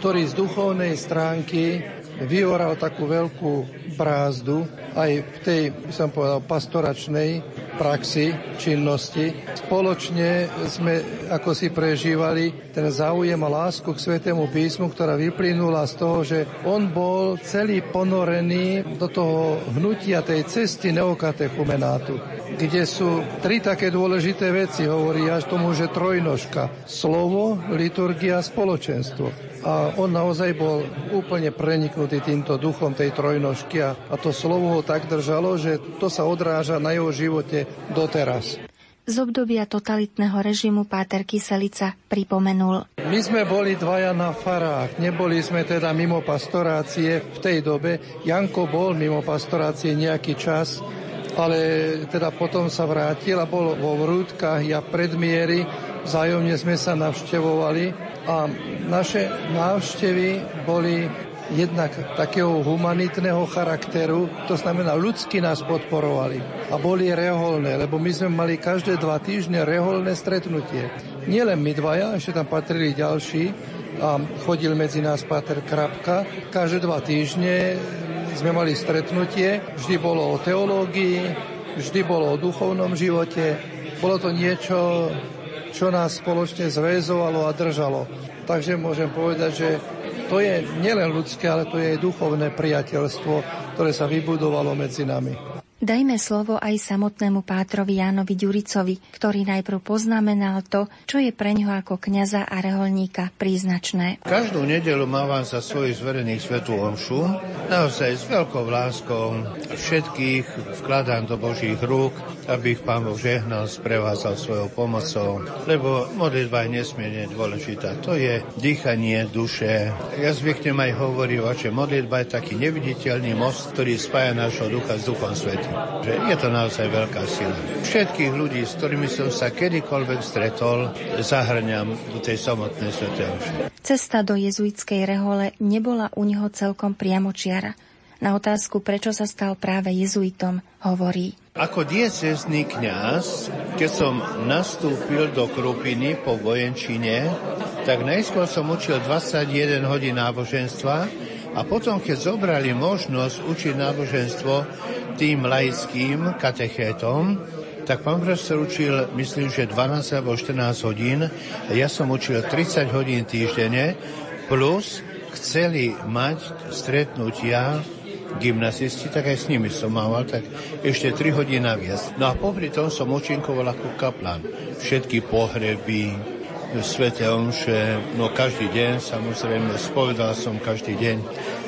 ktorý z duchovnej stránky vyoral takú veľkú brázdu aj v tej, by som povedal, pastoračnej praxi, činnosti. Spoločne sme ako si prežívali ten záujem a lásku k Svetému písmu, ktorá vyplynula z toho, že on bol celý ponorený do toho hnutia tej cesty neokatechumenátu, kde sú tri také dôležité veci, hovorí až tomu, že trojnožka. Slovo, liturgia, spoločenstvo a on naozaj bol úplne preniknutý týmto duchom tej trojnožky a, a to slovo ho tak držalo, že to sa odráža na jeho živote doteraz. Z obdobia totalitného režimu Páter Kyselica pripomenul. My sme boli dvaja na farách, neboli sme teda mimo pastorácie v tej dobe. Janko bol mimo pastorácie nejaký čas, ale teda potom sa vrátil a bol vo Vrútkach ja predmiery, vzájomne sme sa navštevovali a naše návštevy boli jednak takého humanitného charakteru, to znamená ľudsky nás podporovali a boli reholné, lebo my sme mali každé dva týždne reholné stretnutie. Nielen my dvaja, ešte tam patrili ďalší a chodil medzi nás Pater Krapka. Každé dva týždne sme mali stretnutie, vždy bolo o teológii, vždy bolo o duchovnom živote, bolo to niečo čo nás spoločne zväzovalo a držalo. Takže môžem povedať, že to je nielen ľudské, ale to je aj duchovné priateľstvo, ktoré sa vybudovalo medzi nami. Dajme slovo aj samotnému pátrovi Jánovi Ďuricovi, ktorý najprv poznamenal to, čo je pre ňoho ako kňaza a reholníka príznačné. Každú nedelu mávam za svojich zverených svetú omšu. Naozaj s veľkou láskou všetkých vkladám do Božích rúk, aby ich Pán Boh žehnal, sprevádzal svojou pomocou, lebo modlitba je nesmierne dôležitá. To je dýchanie duše. Ja zvyknem aj hovoriť, že modlitba je taký neviditeľný most, ktorý spája nášho ducha s duchom sveta že je to naozaj veľká sila. Všetkých ľudí, s ktorými som sa kedykoľvek stretol, zahrňam do tej samotnej svetej Cesta do jezuitskej rehole nebola u neho celkom priamočiara. Na otázku, prečo sa stal práve jezuitom, hovorí. Ako diecezný kňaz, keď som nastúpil do Krupiny po vojenčine, tak najskôr som učil 21 hodín náboženstva a potom, keď zobrali možnosť učiť náboženstvo tým laickým katechétom, tak pán profesor učil, myslím, že 12 alebo 14 hodín. Ja som učil 30 hodín týždenne, plus chceli mať stretnutia gymnazisti, tak aj s nimi som mával, tak ešte 3 hodiny naviac. No a popri tom som učinkoval ako kaplan. Všetky pohreby, svete omše, no každý deň, samozrejme, spovedal som každý deň.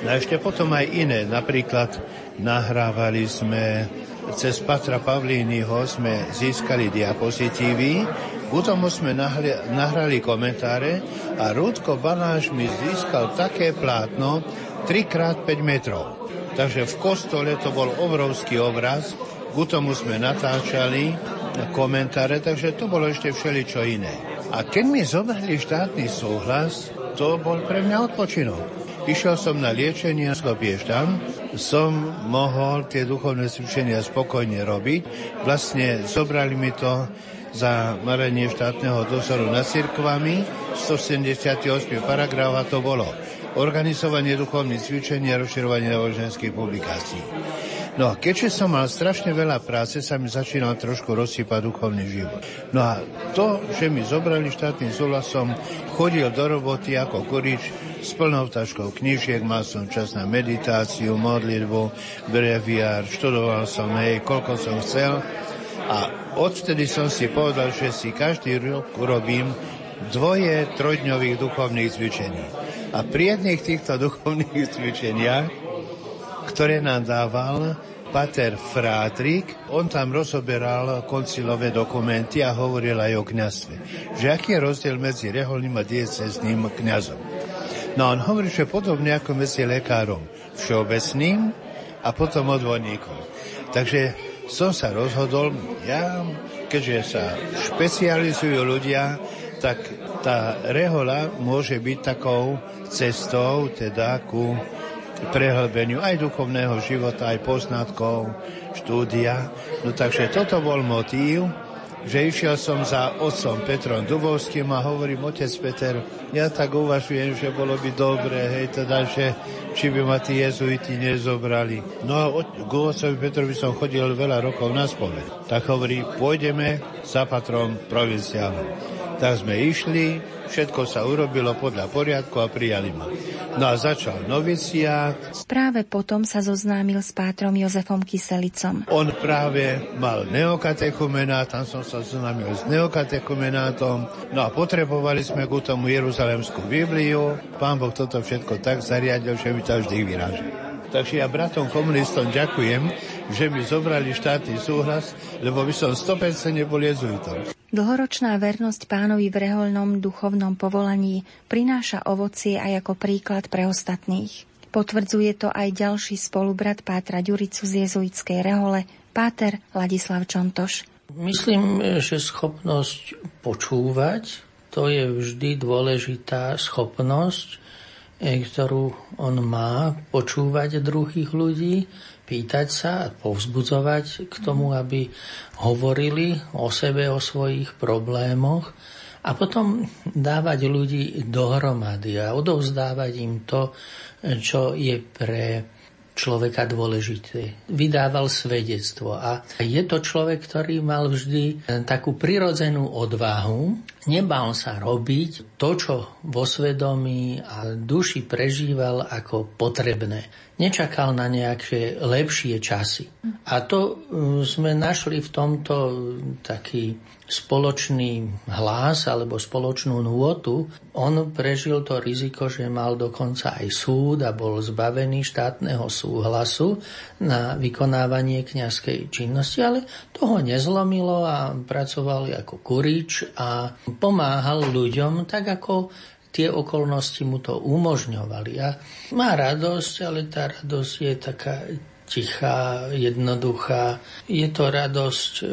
No a ešte potom aj iné, napríklad nahrávali sme cez Patra Pavlínyho sme získali diapozitívy tomu sme nahli, nahrali komentáre a Rúdko Baláš mi získal také plátno 3x5 metrov. Takže v kostole to bol obrovský obraz, k tomu sme natáčali komentáre, takže to bolo ešte všeličo iné. A keď mi zobrali štátny súhlas, to bol pre mňa odpočinok. Išiel som na liečenie z tam, som mohol tie duchovné cvičenia spokojne robiť. Vlastne zobrali mi to za marenie štátneho dozoru nad cirkvami, 178 paragraf a to bolo organizovanie duchovných cvičení a rozširovanie náboženských publikácií. No a keďže som mal strašne veľa práce, sa mi začínal trošku rozsypať duchovný život. No a to, že mi zobrali štátnym súhlasom, chodil do roboty ako kurič s plnou taškou knižiek, mal som čas na meditáciu, modlitbu, breviár, študoval som, hej, koľko som chcel. A odvtedy som si povedal, že si každý rok urobím dvoje trojdňových duchovných cvičení. A pri jedných týchto duchovných cvičeniach, ktoré nám dával Pater Frátrik, on tam rozoberal koncilové dokumenty a hovoril aj o kniazstve. Že aký je rozdiel medzi reholným a diecezným kniazom. No on hovorí, že podobne ako medzi lekárom všeobecným a potom odborníkom. Takže som sa rozhodol, ja, keďže sa špecializujú ľudia, tak tá rehola môže byť takou cestou teda ku prehlbeniu aj duchovného života, aj poznatkov, štúdia. No takže toto bol motív, že išiel som za otcom Petrom Dubovským a hovorím, otec Peter, ja tak uvažujem, že bolo by dobre, hej, teda, že či by ma tí jezuiti nezobrali. No a k otcovi Petrovi som chodil veľa rokov na spoved. Tak hovorí, pôjdeme za patrom provinciálom. Tak sme išli, všetko sa urobilo podľa poriadku a prijali ma. No a začal noviciát. Práve potom sa zoznámil s pátrom Jozefom Kyselicom. On práve mal neokatechumenát, tam som sa zoznámil s neokatechumenátom. No a potrebovali sme ku tomu Jeruzalemskú Bibliu. Pán Boh toto všetko tak zariadil, že mi to vždy vyráža. Takže ja bratom komunistom ďakujem, že mi zobrali štátny súhlas, lebo by som 100% nebol jezuitom. Dlhoročná vernosť pánovi v reholnom duchovnom povolaní prináša ovocie aj ako príklad pre ostatných. Potvrdzuje to aj ďalší spolubrat Pátra Ďuricu z jezuitskej rehole, Páter Ladislav Čontoš. Myslím, že schopnosť počúvať, to je vždy dôležitá schopnosť, eh, ktorú on má, počúvať druhých ľudí, pýtať sa a povzbudzovať k tomu, aby hovorili o sebe, o svojich problémoch a potom dávať ľudí dohromady a odovzdávať im to, čo je pre človeka dôležité. Vydával svedectvo a je to človek, ktorý mal vždy takú prirodzenú odvahu. Nebal sa robiť to, čo vo svedomí a duši prežíval ako potrebné nečakal na nejaké lepšie časy. A to uh, sme našli v tomto taký spoločný hlas alebo spoločnú nôtu. On prežil to riziko, že mal dokonca aj súd a bol zbavený štátneho súhlasu na vykonávanie kňazskej činnosti, ale to ho nezlomilo a pracoval ako kurič a pomáhal ľuďom tak, ako tie okolnosti mu to umožňovali. A má radosť, ale tá radosť je taká tichá, jednoduchá. Je to radosť e,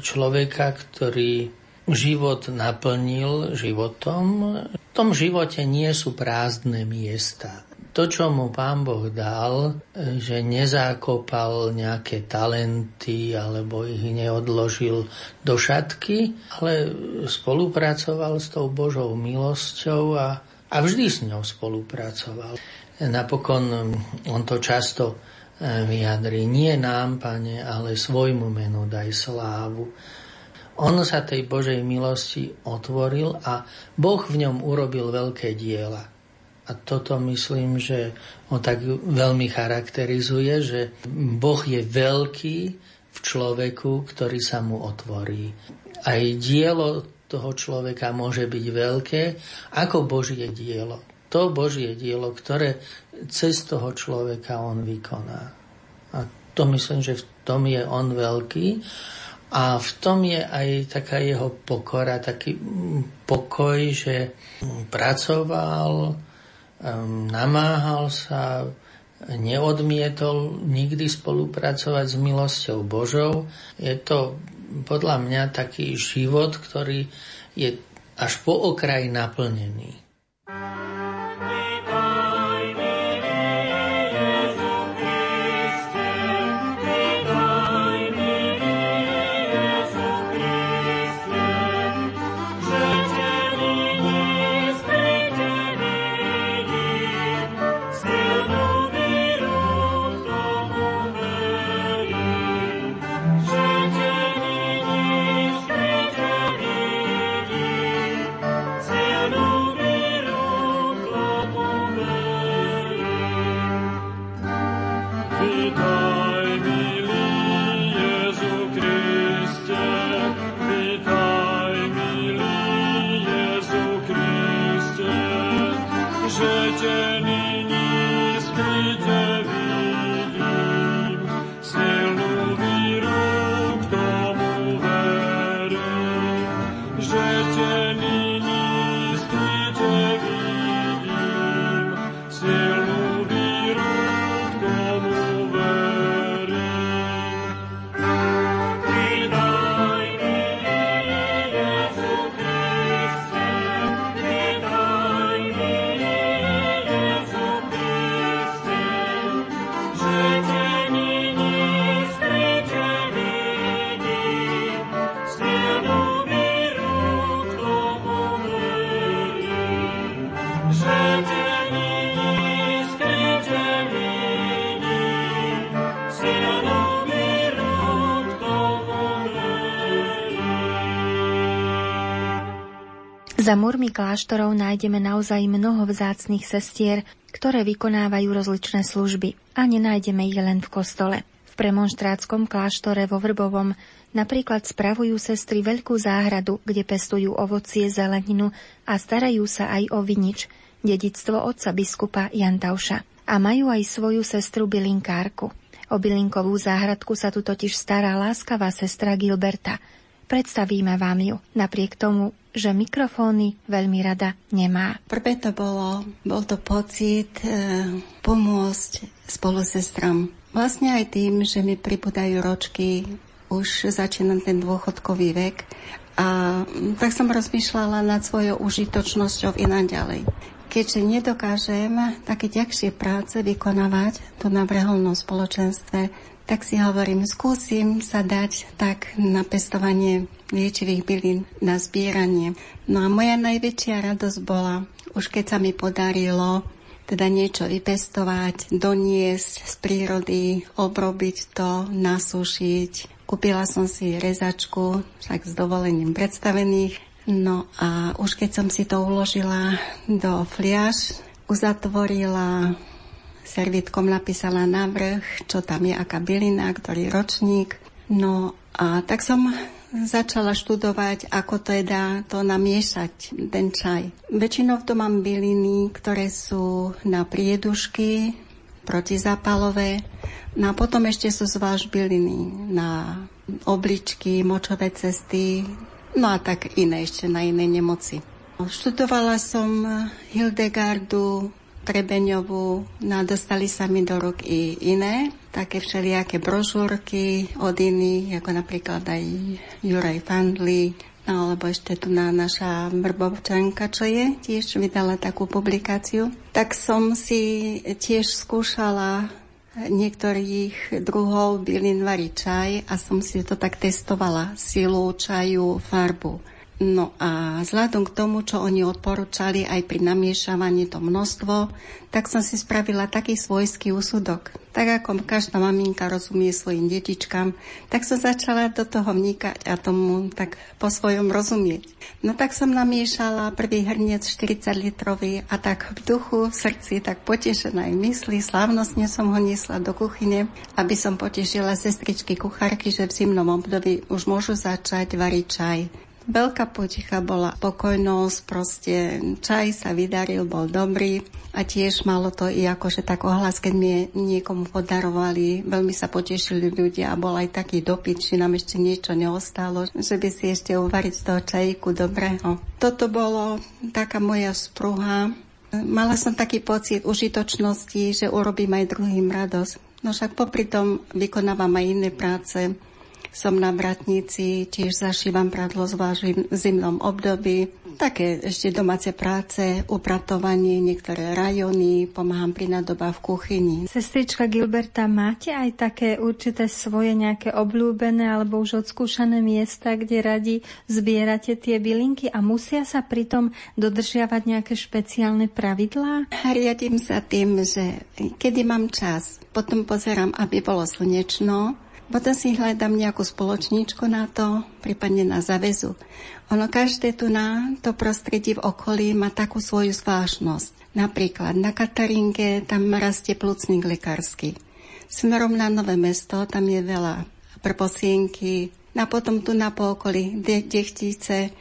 človeka, ktorý život naplnil životom. V tom živote nie sú prázdne miesta to, čo mu pán Boh dal, že nezákopal nejaké talenty alebo ich neodložil do šatky, ale spolupracoval s tou Božou milosťou a, a vždy s ňou spolupracoval. Napokon on to často e, vyjadrí, nie nám, pane, ale svojmu menu daj slávu. On sa tej Božej milosti otvoril a Boh v ňom urobil veľké diela. A toto myslím, že ho tak veľmi charakterizuje, že Boh je veľký v človeku, ktorý sa mu otvorí. Aj dielo toho človeka môže byť veľké ako Božie dielo. To Božie dielo, ktoré cez toho človeka on vykoná. A to myslím, že v tom je on veľký. A v tom je aj taká jeho pokora, taký mm, pokoj, že pracoval, namáhal sa, neodmietol nikdy spolupracovať s milosťou Božou. Je to podľa mňa taký život, ktorý je až po okraj naplnený. Za múrmi kláštorov nájdeme naozaj mnoho vzácných sestier, ktoré vykonávajú rozličné služby a nenájdeme ich len v kostole. V premonštrátskom kláštore vo Vrbovom napríklad spravujú sestry veľkú záhradu, kde pestujú ovocie, zeleninu a starajú sa aj o vinič, dedictvo otca biskupa Jantauša. A majú aj svoju sestru bylinkárku. O bylinkovú záhradku sa tu totiž stará láskavá sestra Gilberta. Predstavíme vám ju, napriek tomu, že mikrofóny veľmi rada nemá. Prvé to bolo, bol to pocit e, pomôcť spolu. Vlastne aj tým, že mi pribúdajú ročky, už začína ten dôchodkový vek a tak som rozmýšľala nad svojou užitočnosťou i naďalej. Keďže nedokážem také ďakšie práce vykonávať tu na vreholnom spoločenstve, tak si hovorím, skúsim sa dať tak na pestovanie liečivých bylín, na zbieranie. No a moja najväčšia radosť bola, už keď sa mi podarilo teda niečo vypestovať, doniesť z prírody, obrobiť to, nasúšiť. Kúpila som si rezačku, však s dovolením predstavených. No a už keď som si to uložila do fliaž, uzatvorila servítkom napísala navrh, čo tam je, aká bylina, ktorý ročník. No a tak som začala študovať, ako dá to namiešať, ten čaj. Väčšinou to mám byliny, ktoré sú na priedušky, protizapalové, no a potom ešte sú zvlášť byliny na obličky, močové cesty, no a tak iné ešte na iné nemoci. Študovala som Hildegardu, Trebeňovú, no dostali sa mi do rúk i iné, také všelijaké brožúrky od iných, ako napríklad aj Juraj Fandli, no alebo ešte tu na naša Vrbovčanka, čo je, tiež vydala takú publikáciu. Tak som si tiež skúšala niektorých druhov bylin variť čaj a som si to tak testovala, silu čaju, farbu. No a vzhľadom k tomu, čo oni odporúčali aj pri namiešavaní to množstvo, tak som si spravila taký svojský úsudok. Tak ako každá maminka rozumie svojim detičkám, tak som začala do toho vnikať a tomu tak po svojom rozumieť. No tak som namiešala prvý hrniec 40 litrový a tak v duchu, v srdci, tak potešená aj mysli, slávnostne som ho niesla do kuchyne, aby som potešila sestričky kuchárky, že v zimnom období už môžu začať variť čaj. Veľká poticha bola pokojnosť, proste čaj sa vydaril, bol dobrý a a tiež malo to i akože tak ohlas, keď mi niekomu podarovali, veľmi sa potešili ľudia a bol aj taký dopyt, či nám ešte niečo neostalo, že by si ešte uvariť z toho čajíku dobrého. Toto bolo taká moja spruha. Mala som taký pocit užitočnosti, že urobím aj druhým radosť. No však popri tom vykonávam aj iné práce som na Bratnici, tiež zašívam pradlo v zimnom období. Také ešte domáce práce, upratovanie, niektoré rajony, pomáham pri nadoba v kuchyni. Sestrička Gilberta, máte aj také určité svoje nejaké obľúbené alebo už odskúšané miesta, kde radi zbierate tie bylinky a musia sa pritom dodržiavať nejaké špeciálne pravidlá? Riadím sa tým, že kedy mám čas, potom pozerám, aby bolo slnečno, potom si hľadám nejakú spoločníčku na to, prípadne na zavezu. Ono každé tu na to prostredí v okolí má takú svoju zvláštnosť. Napríklad na Katarinke tam rastie plúcnik lekársky. Smerom na Nové mesto tam je veľa prposienky. A potom tu na pookolí dechtice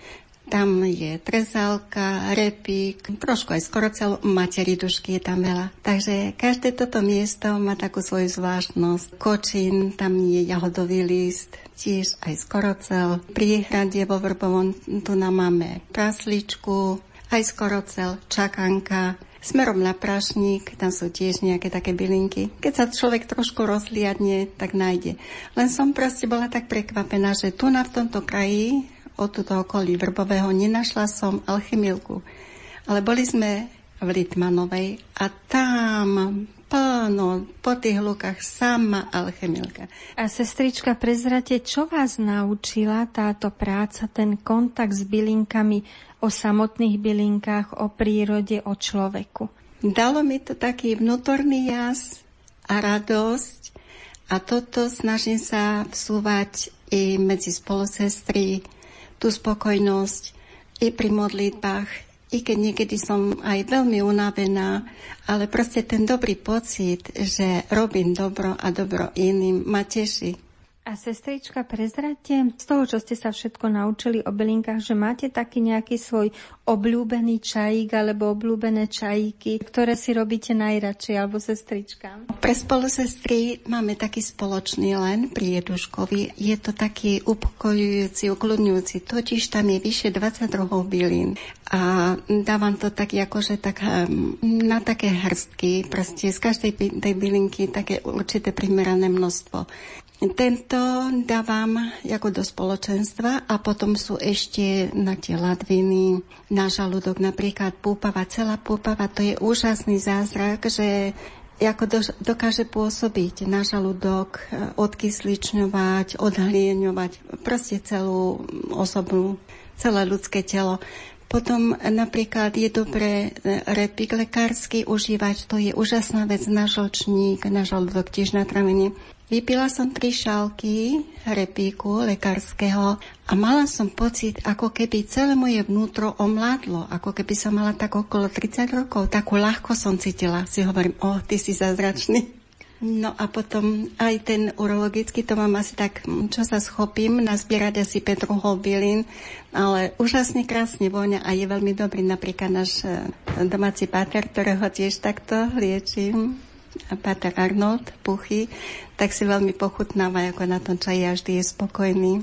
tam je trezálka, repík, trošku aj skorocel, materi dušky je tam veľa. Takže každé toto miesto má takú svoju zvláštnosť. Kočín, tam je jahodový list, tiež aj skorocel. Pri hrade vo Vrbovom tu nám máme prasličku, aj skorocel, čakanka, Smerom na prašník, tam sú tiež nejaké také bylinky. Keď sa človek trošku rozliadne, tak nájde. Len som proste bola tak prekvapená, že tu na v tomto kraji od túto okolí Vrbového nenašla som alchemilku. Ale boli sme v Litmanovej a tam plno po tých lukách sama alchemilka. A sestrička, prezrate, čo vás naučila táto práca, ten kontakt s bylinkami, o samotných bylinkách, o prírode, o človeku? Dalo mi to taký vnútorný jas a radosť a toto snažím sa vsúvať i medzi spolosestry, tú spokojnosť i pri modlitbách, i keď niekedy som aj veľmi unavená, ale proste ten dobrý pocit, že robím dobro a dobro iným, ma teší. A sestrička, prezrate z toho, čo ste sa všetko naučili o bylinkách, že máte taký nejaký svoj obľúbený čajík alebo obľúbené čajíky, ktoré si robíte najradšej, alebo sestrička? Pre spolusestry máme taký spoločný len pri Jeduškovi. Je to taký upokojujúci, ukludňujúci, totiž tam je vyše 20 druhov bylín. A dávam to tak akože tak hm, na také hrstky, proste z každej tej bylinky také určité primerané množstvo. Tento dávam ako do spoločenstva a potom sú ešte na tie ladviny, na žalúdok, napríklad púpava, celá púpava, to je úžasný zázrak, že ako dokáže pôsobiť na žalúdok, odkysličňovať, odhlieňovať proste celú osobnú, celé ľudské telo. Potom napríklad je dobré repik lekársky užívať, to je úžasná vec na žlčník, na žalúdok, tiež na travenie. Vypila som tri šálky repíku lekárskeho a mala som pocit, ako keby celé moje vnútro omládlo, ako keby som mala tak okolo 30 rokov. Takú ľahko som cítila. Si hovorím, o, oh, ty si zázračný. No a potom aj ten urologický, to mám asi tak, čo sa schopím, nazbierať asi 5 druhov bylín, ale úžasne krásne voňa a je veľmi dobrý napríklad náš eh, domáci páter, ktorého tiež takto liečím a Pater Arnold Puchy, tak si veľmi pochutnáva, ako na tom čaji a vždy je spokojný.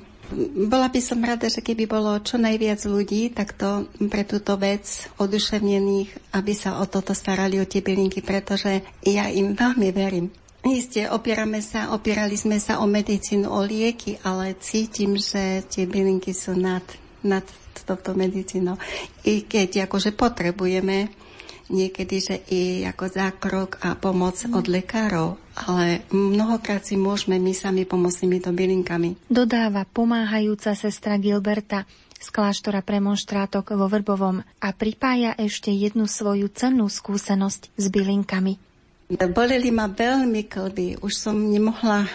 Bola by som rada, že keby bolo čo najviac ľudí takto pre túto vec oduševnených, aby sa o toto starali, o tie bylinky, pretože ja im veľmi verím. Isté, opierame sa, opierali sme sa o medicínu, o lieky, ale cítim, že tie bylinky sú nad, nad touto medicínou. I keď akože potrebujeme niekedy, že i ako zákrok a pomoc mm. od lekárov, ale mnohokrát si môžeme my sami pomôcť týmito bylinkami. Dodáva pomáhajúca sestra Gilberta z kláštora premonštrátok vo Vrbovom a pripája ešte jednu svoju cennú skúsenosť s bylinkami. Boleli ma veľmi klby, už som nemohla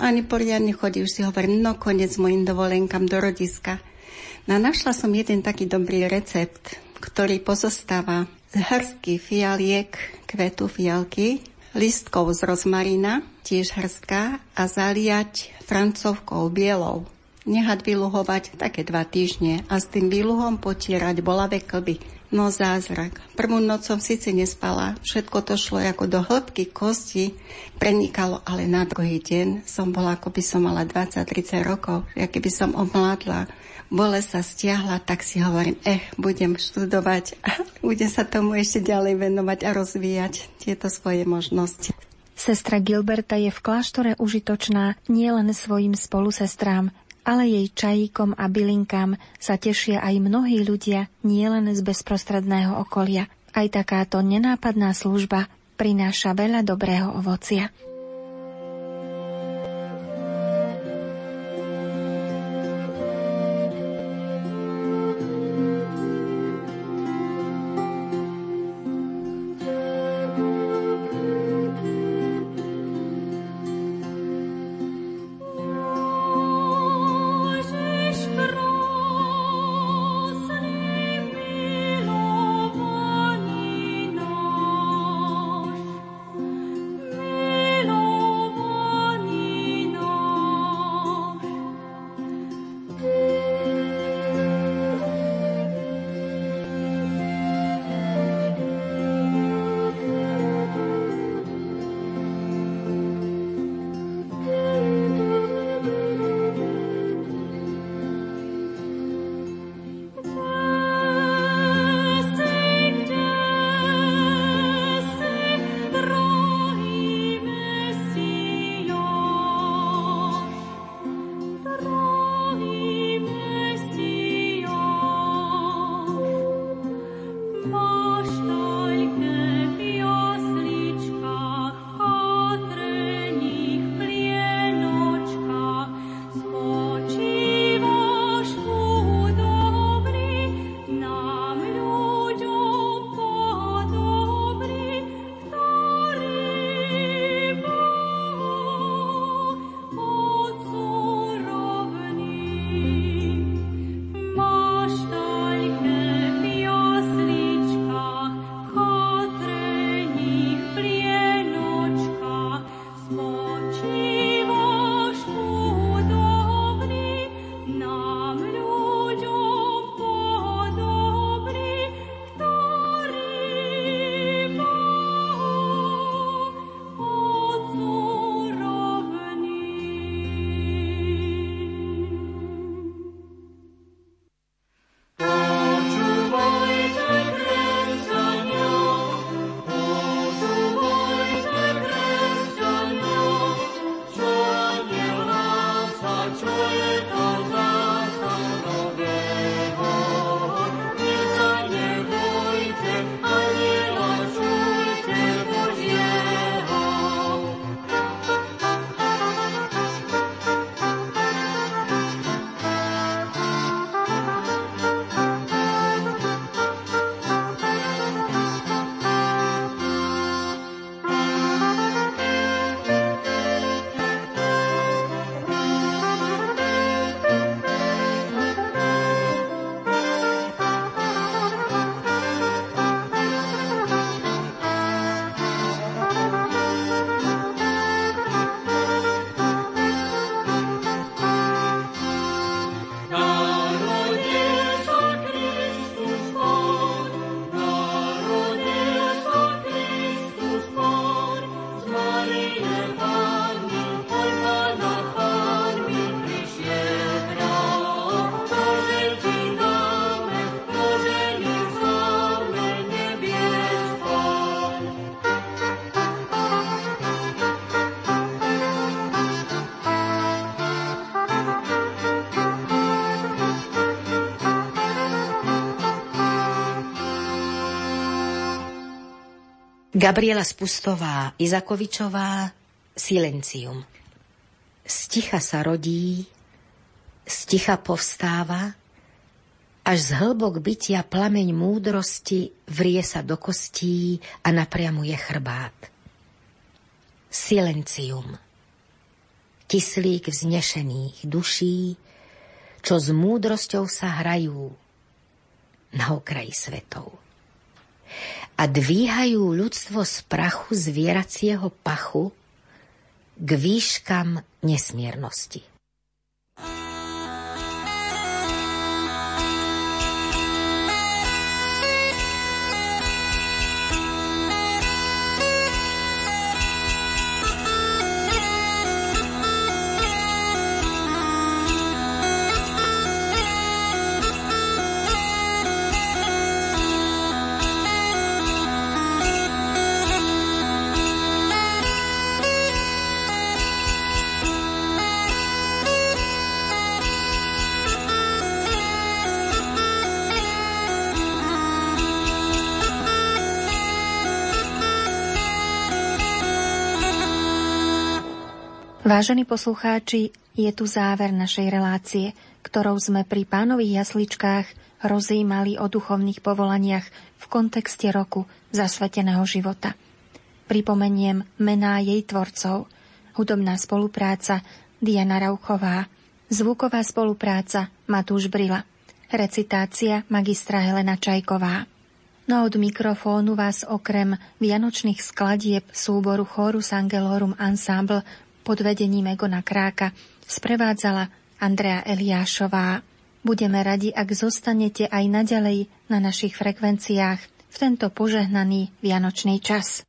ani poriadne chodiť, už si hovorím, no konec mojim dovolenkám do rodiska. No našla som jeden taký dobrý recept, ktorý pozostáva hrstky fialiek, kvetu fialky, listkov z rozmarina, tiež hrstka a zaliať francovkou bielou. Nehať vyluhovať také dva týždne a s tým výluhom potierať bolavé klby. No zázrak. Prvú noc som síce nespala, všetko to šlo ako do hĺbky kosti, prenikalo, ale na druhý deň som bola, ako by som mala 20-30 rokov, aké by som omládla. Bole sa stiahla, tak si hovorím, eh, budem študovať a budem sa tomu ešte ďalej venovať a rozvíjať tieto svoje možnosti. Sestra Gilberta je v kláštore užitočná nielen svojim spolusestrám, ale jej čajíkom a bylinkám sa tešia aj mnohí ľudia nielen z bezprostredného okolia. Aj takáto nenápadná služba prináša veľa dobrého ovocia. Gabriela Spustová Izakovičová Silencium. Sticha sa rodí, sticha povstáva, až z hĺbok bytia plameň múdrosti vrie sa do kostí a napriamuje chrbát. Silencium. Kyslík vznešených duší, čo s múdrosťou sa hrajú na okraji svetov a dvíhajú ľudstvo z prachu zvieracieho pachu k výškam nesmiernosti. Vážení poslucháči, je tu záver našej relácie, ktorou sme pri pánových jasličkách rozímali o duchovných povolaniach v kontexte roku zasveteného života. Pripomeniem mená jej tvorcov. Hudobná spolupráca Diana Rauchová, zvuková spolupráca Matúš Brila, recitácia magistra Helena Čajková. No od mikrofónu vás okrem vianočných skladieb súboru Chorus Angelorum Ensemble pod vedením Egona Kráka sprevádzala Andrea Eliášová. Budeme radi, ak zostanete aj naďalej na našich frekvenciách v tento požehnaný vianočný čas.